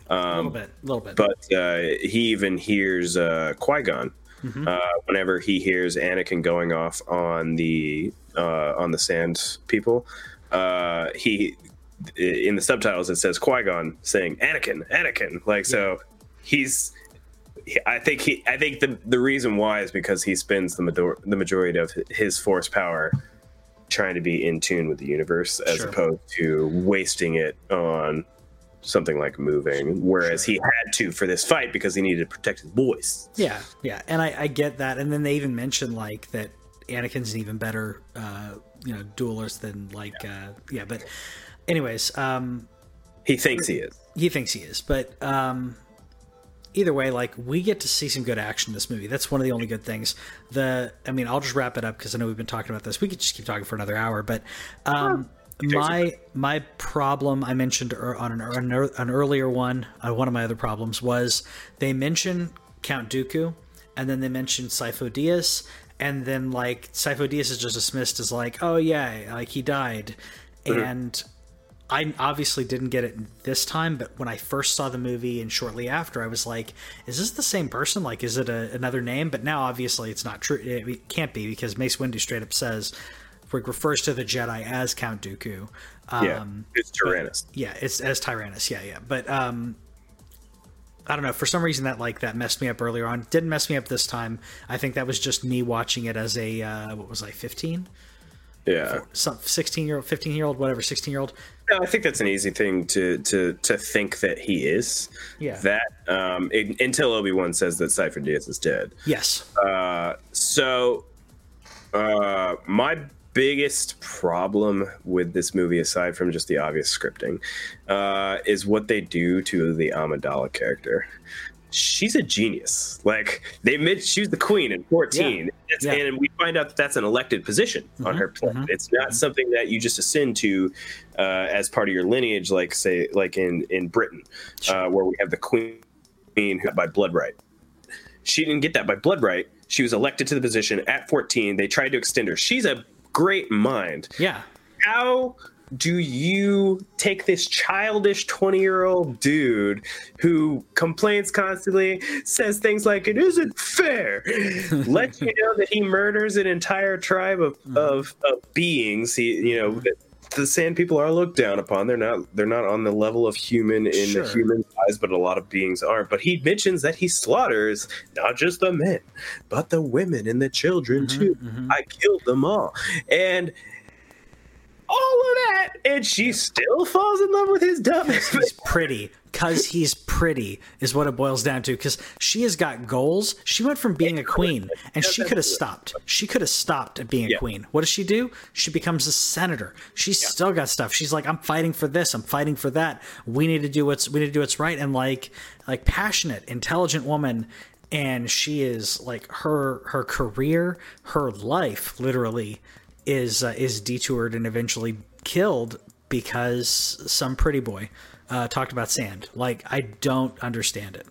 a little bit a little bit but uh, he even hears uh, Qui Gon. Mm-hmm. Uh, whenever he hears Anakin going off on the uh, on the sand people, uh, he in the subtitles it says Qui Gon saying Anakin, Anakin. Like so, he's. I think he. I think the the reason why is because he spends the major, the majority of his force power trying to be in tune with the universe, as Sure. opposed to wasting it on something like moving. Whereas he had to for this fight because he needed to protect his boys. yeah yeah and I, I get that and then they even mention like that anakin's an even better uh you know duelist than like uh yeah but anyways um He thinks he is. he thinks he is but um either way like we get to see some good action in this movie. That's one of the only good things. The i mean i'll just wrap it up because i know we've been talking about this. We could just keep talking for another hour but um my my problem i mentioned on an, an, an earlier one uh, one of my other problems was they mention count dooku and then they mention Sifo Dyas, and then like Sifo Dyas is just dismissed as like, oh yeah, like he died, and I obviously didn't get it this time, but when I first saw the movie and shortly after, I was like, "Is this the same person? Like, is it a, another name?" But now, obviously, it's not true. It, it can't be because Mace Windu straight up says, refers to the Jedi as Count Dooku. Um, Yeah, it's Tyrannus. yeah, it's as Tyrannus. Yeah, yeah. But um, I don't know. For some reason, that like that messed me up earlier on. Didn't mess me up this time. I think that was just me watching it as a uh, what was I, fifteen, Yeah. some sixteen year old, fifteen year old, whatever, sixteen year old. No, I think that's an easy thing to to to think that he is. Yeah. That um, it, until Obi Wan says that Sifo Dyas is dead. Yes. Uh, so, uh, my biggest problem with this movie, aside from just the obvious scripting, uh, is what they do to the Amidala character. She's a genius. Like they admit she was the queen in 14, It's- Yeah. and we find out that that's an elected position on her planet. It's not something that you just ascend to uh, as part of your lineage, like say, like in in Britain, uh, where we have the queen by blood right she didn't get that by blood right. She was elected to the position at 14. They tried to extend her. She's a great mind. Yeah. How do you take this childish 20 year old dude who complains constantly, says things like, it isn't fair, (laughs) let you know that he murders an entire tribe of, mm-hmm. of, of beings? He, you know, that the sand people are looked down upon. They're not they're not on the level of human in Sure. human eyes, but a lot of beings aren't. But he mentions that he slaughters not just the men, but the women and the children mm-hmm, too. Mm-hmm. I killed them all. And all of that, and she still falls in love with his dumbass. He's pretty because he's pretty is what it boils down to. Because she has got goals. She went from being a queen, and she could have stopped. She could have stopped at being a Yeah. queen. What does she do? She becomes a senator. She's still got stuff. She's like, I'm fighting for this. I'm fighting for that. We need to do what's we need to do what's right. And like like passionate, intelligent woman. And she is like her her career, her life, literally is uh, is detoured and eventually killed because some pretty boy uh, talked about sand. Like I don't understand it.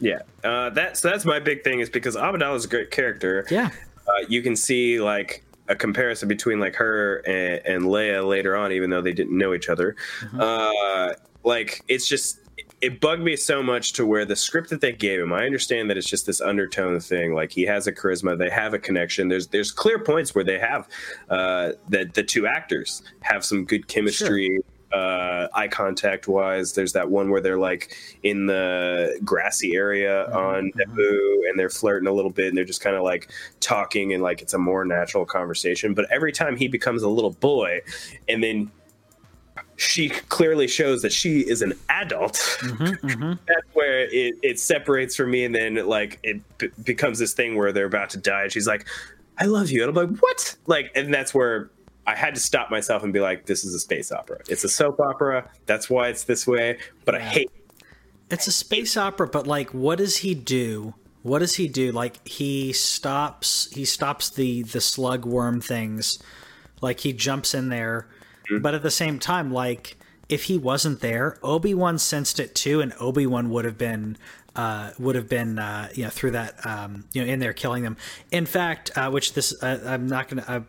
Yeah, uh, that's that's my big thing is because Amidala is a great character. Yeah. uh, you can see like a comparison between like her and, and Leia later on, even though they didn't know each other. Uh, like it's just it bugged me so much to where the script that they gave him. I understand that it's just this undertone thing. Like he has a charisma, they have a connection. There's there's clear points where they have uh, that the two actors have some good chemistry uh, eye contact wise. There's that one where they're like in the grassy area on Naboo and they're flirting a little bit and they're just kind of like talking and like it's a more natural conversation. But every time he becomes a little boy and then she clearly shows that she is an adult. Mm-hmm, mm-hmm. (laughs) That's where it, it separates from me, and then like it b- becomes this thing where they're about to die, and she's like, "I love you," and I'm like, "What?" Like, and that's where I had to stop myself and be like, "This is a space opera. It's a soap opera. That's why it's this way." But I hate. It's a space opera, but like, what does he do? What does he do? Like, he stops. He stops the the slug worm things. Like he jumps in there, but at the same time, like if he wasn't there, Obi Wan sensed it too, and Obi Wan would have been. Uh, would have been uh, you know through that um, you know in there killing them. In fact, uh, which this uh, I'm not gonna. Uh,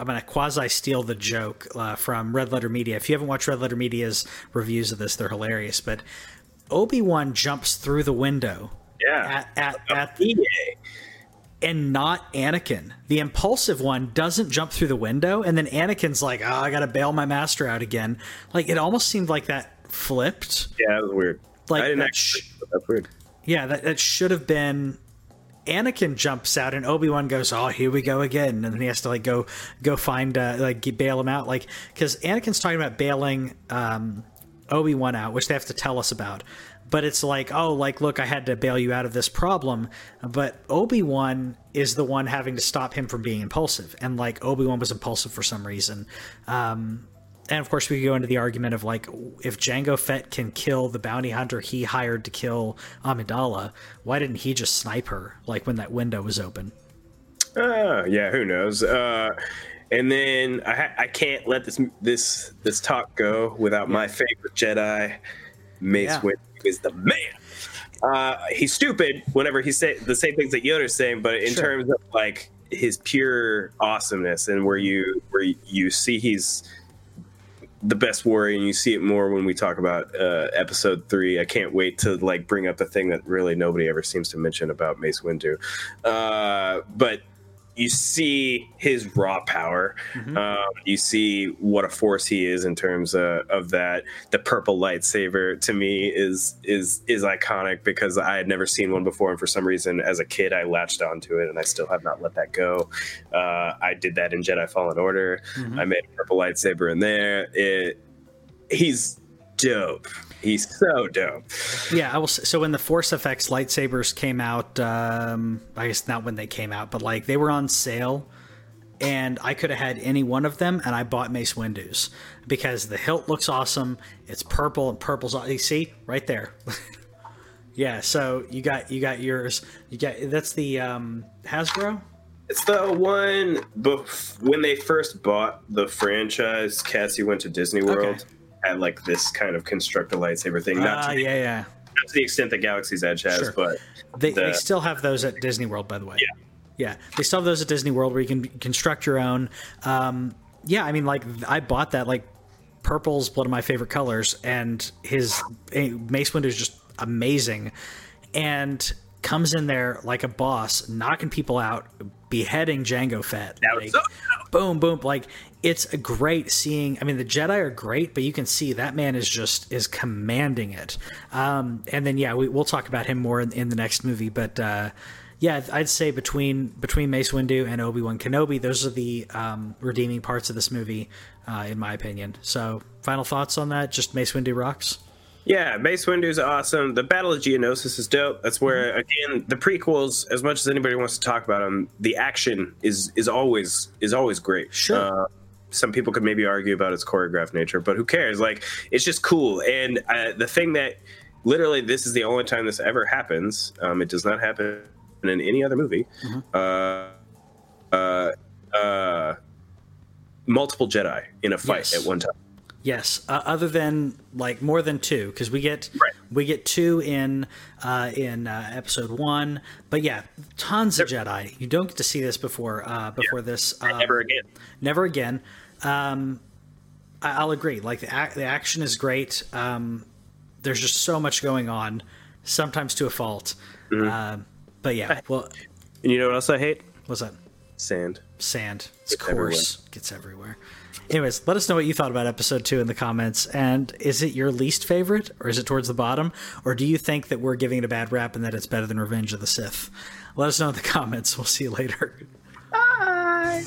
I'm gonna quasi steal the joke uh, from Red Letter Media. If you haven't watched Red Letter Media's reviews of this, they're hilarious. But Obi Wan jumps through the window Yeah. at at, at the. And not Anakin. The impulsive one doesn't jump through the window, and then Anakin's like, "Oh, I gotta bail my master out again." Like it almost seemed like that flipped. Yeah, that was weird. Like I didn't that actually. sh- that's weird. Yeah, that, that should have been. Anakin jumps out, and Obi Wan goes, "Oh, here we go again," and then he has to like go go find uh, like bail him out, like because Anakin's talking about bailing um, Obi Wan out, which they have to tell us about. But it's like, oh, like look, I had to bail you out of this problem, but Obi Wan is the one having to stop him from being impulsive, and like Obi Wan was impulsive for some reason. Um, and of course, we could go into the argument of like, if Jango Fett can kill the bounty hunter he hired to kill Amidala, why didn't he just snipe her like when that window was open? Uh, yeah, who knows? Uh, and then I ha- I can't let this this this talk go without my favorite Jedi, Mace Yeah. Windu is the man. Uh, he's stupid whenever he say the same things that Yoda's saying, but in Sure. terms of like his pure awesomeness and where you where you see he's the best warrior and you see it more when we talk about uh, episode three i can't wait to like bring up a thing that really nobody ever seems to mention about mace windu uh, but you see his raw power. Um, you see what a force he is in terms of, of that. The purple lightsaber to me is is is iconic because I had never seen one before, and for some reason, as a kid, I latched onto it, and I still have not let that go. Uh, I did that in Jedi Fallen Order. I made a purple lightsaber in there. It he's dope. He's so dope. Yeah, I will. So when the Force FX lightsabers came out, um, I guess not when they came out, but like they were on sale, and I could have had any one of them, and I bought Mace Windu's because the hilt looks awesome. It's purple, and purple's you see right there. (laughs) yeah, so you got you got yours. You got that's the um, Hasbro. It's the one bef- when they first bought the franchise. Cassie went to Disney World. Like this kind of construct a lightsaber thing, not, to, the, yeah, yeah. not to the extent that Galaxy's Edge has, Sure. but They, they still have those at Disney World, by the way. Yeah. Yeah, they still have those at Disney World where you can construct your own. Um, yeah, I mean, like I bought that. Like purple's one of my favorite colors, and his Mace Windu is just amazing, and comes in there like a boss, knocking people out, beheading Jango Fett. That was Like, so boom, boom. Like it's a great seeing. I mean, the Jedi are great, but you can see that man is just is commanding it. Um, and then yeah, we, we'll talk about him more in, in the next movie. But uh, yeah, I'd say between between Mace Windu and Obi Wan Kenobi, those are the um, redeeming parts of this movie, uh, in my opinion. So, final thoughts on that? Just Mace Windu rocks. Yeah, Mace Windu's awesome. The Battle of Geonosis is dope. That's where again the prequels, as much as anybody wants to talk about them, the action is is always is always great. Sure. Uh, some people could maybe argue about its choreographed nature, but who cares? Like it's just cool. And uh, the thing that literally this is the only time this ever happens. Um, it does not happen in any other movie. Uh, uh, uh, multiple Jedi in a fight Yes. at one time. Yes, uh, other than like more than two, because we get Right. we get two in uh, in uh, episode one. But yeah, tons of Jedi. You don't get to see this before uh, before this. Uh, Never again. never again. Um, I, I'll agree. Like the ac- the action is great. Um, there's just so much going on, sometimes to a fault. Mm-hmm. Uh, but yeah, well, And you know what else I hate? what's that? Sand. Sand. It's Gets coarse. Gets everywhere. Anyways, let us know what you thought about episode two in the comments. And is it your least favorite, or is it towards the bottom, or do you think that we're giving it a bad rap and that it's better than Revenge of the Sith? Let us know in the (laughs) comments. We'll see you later. Bye.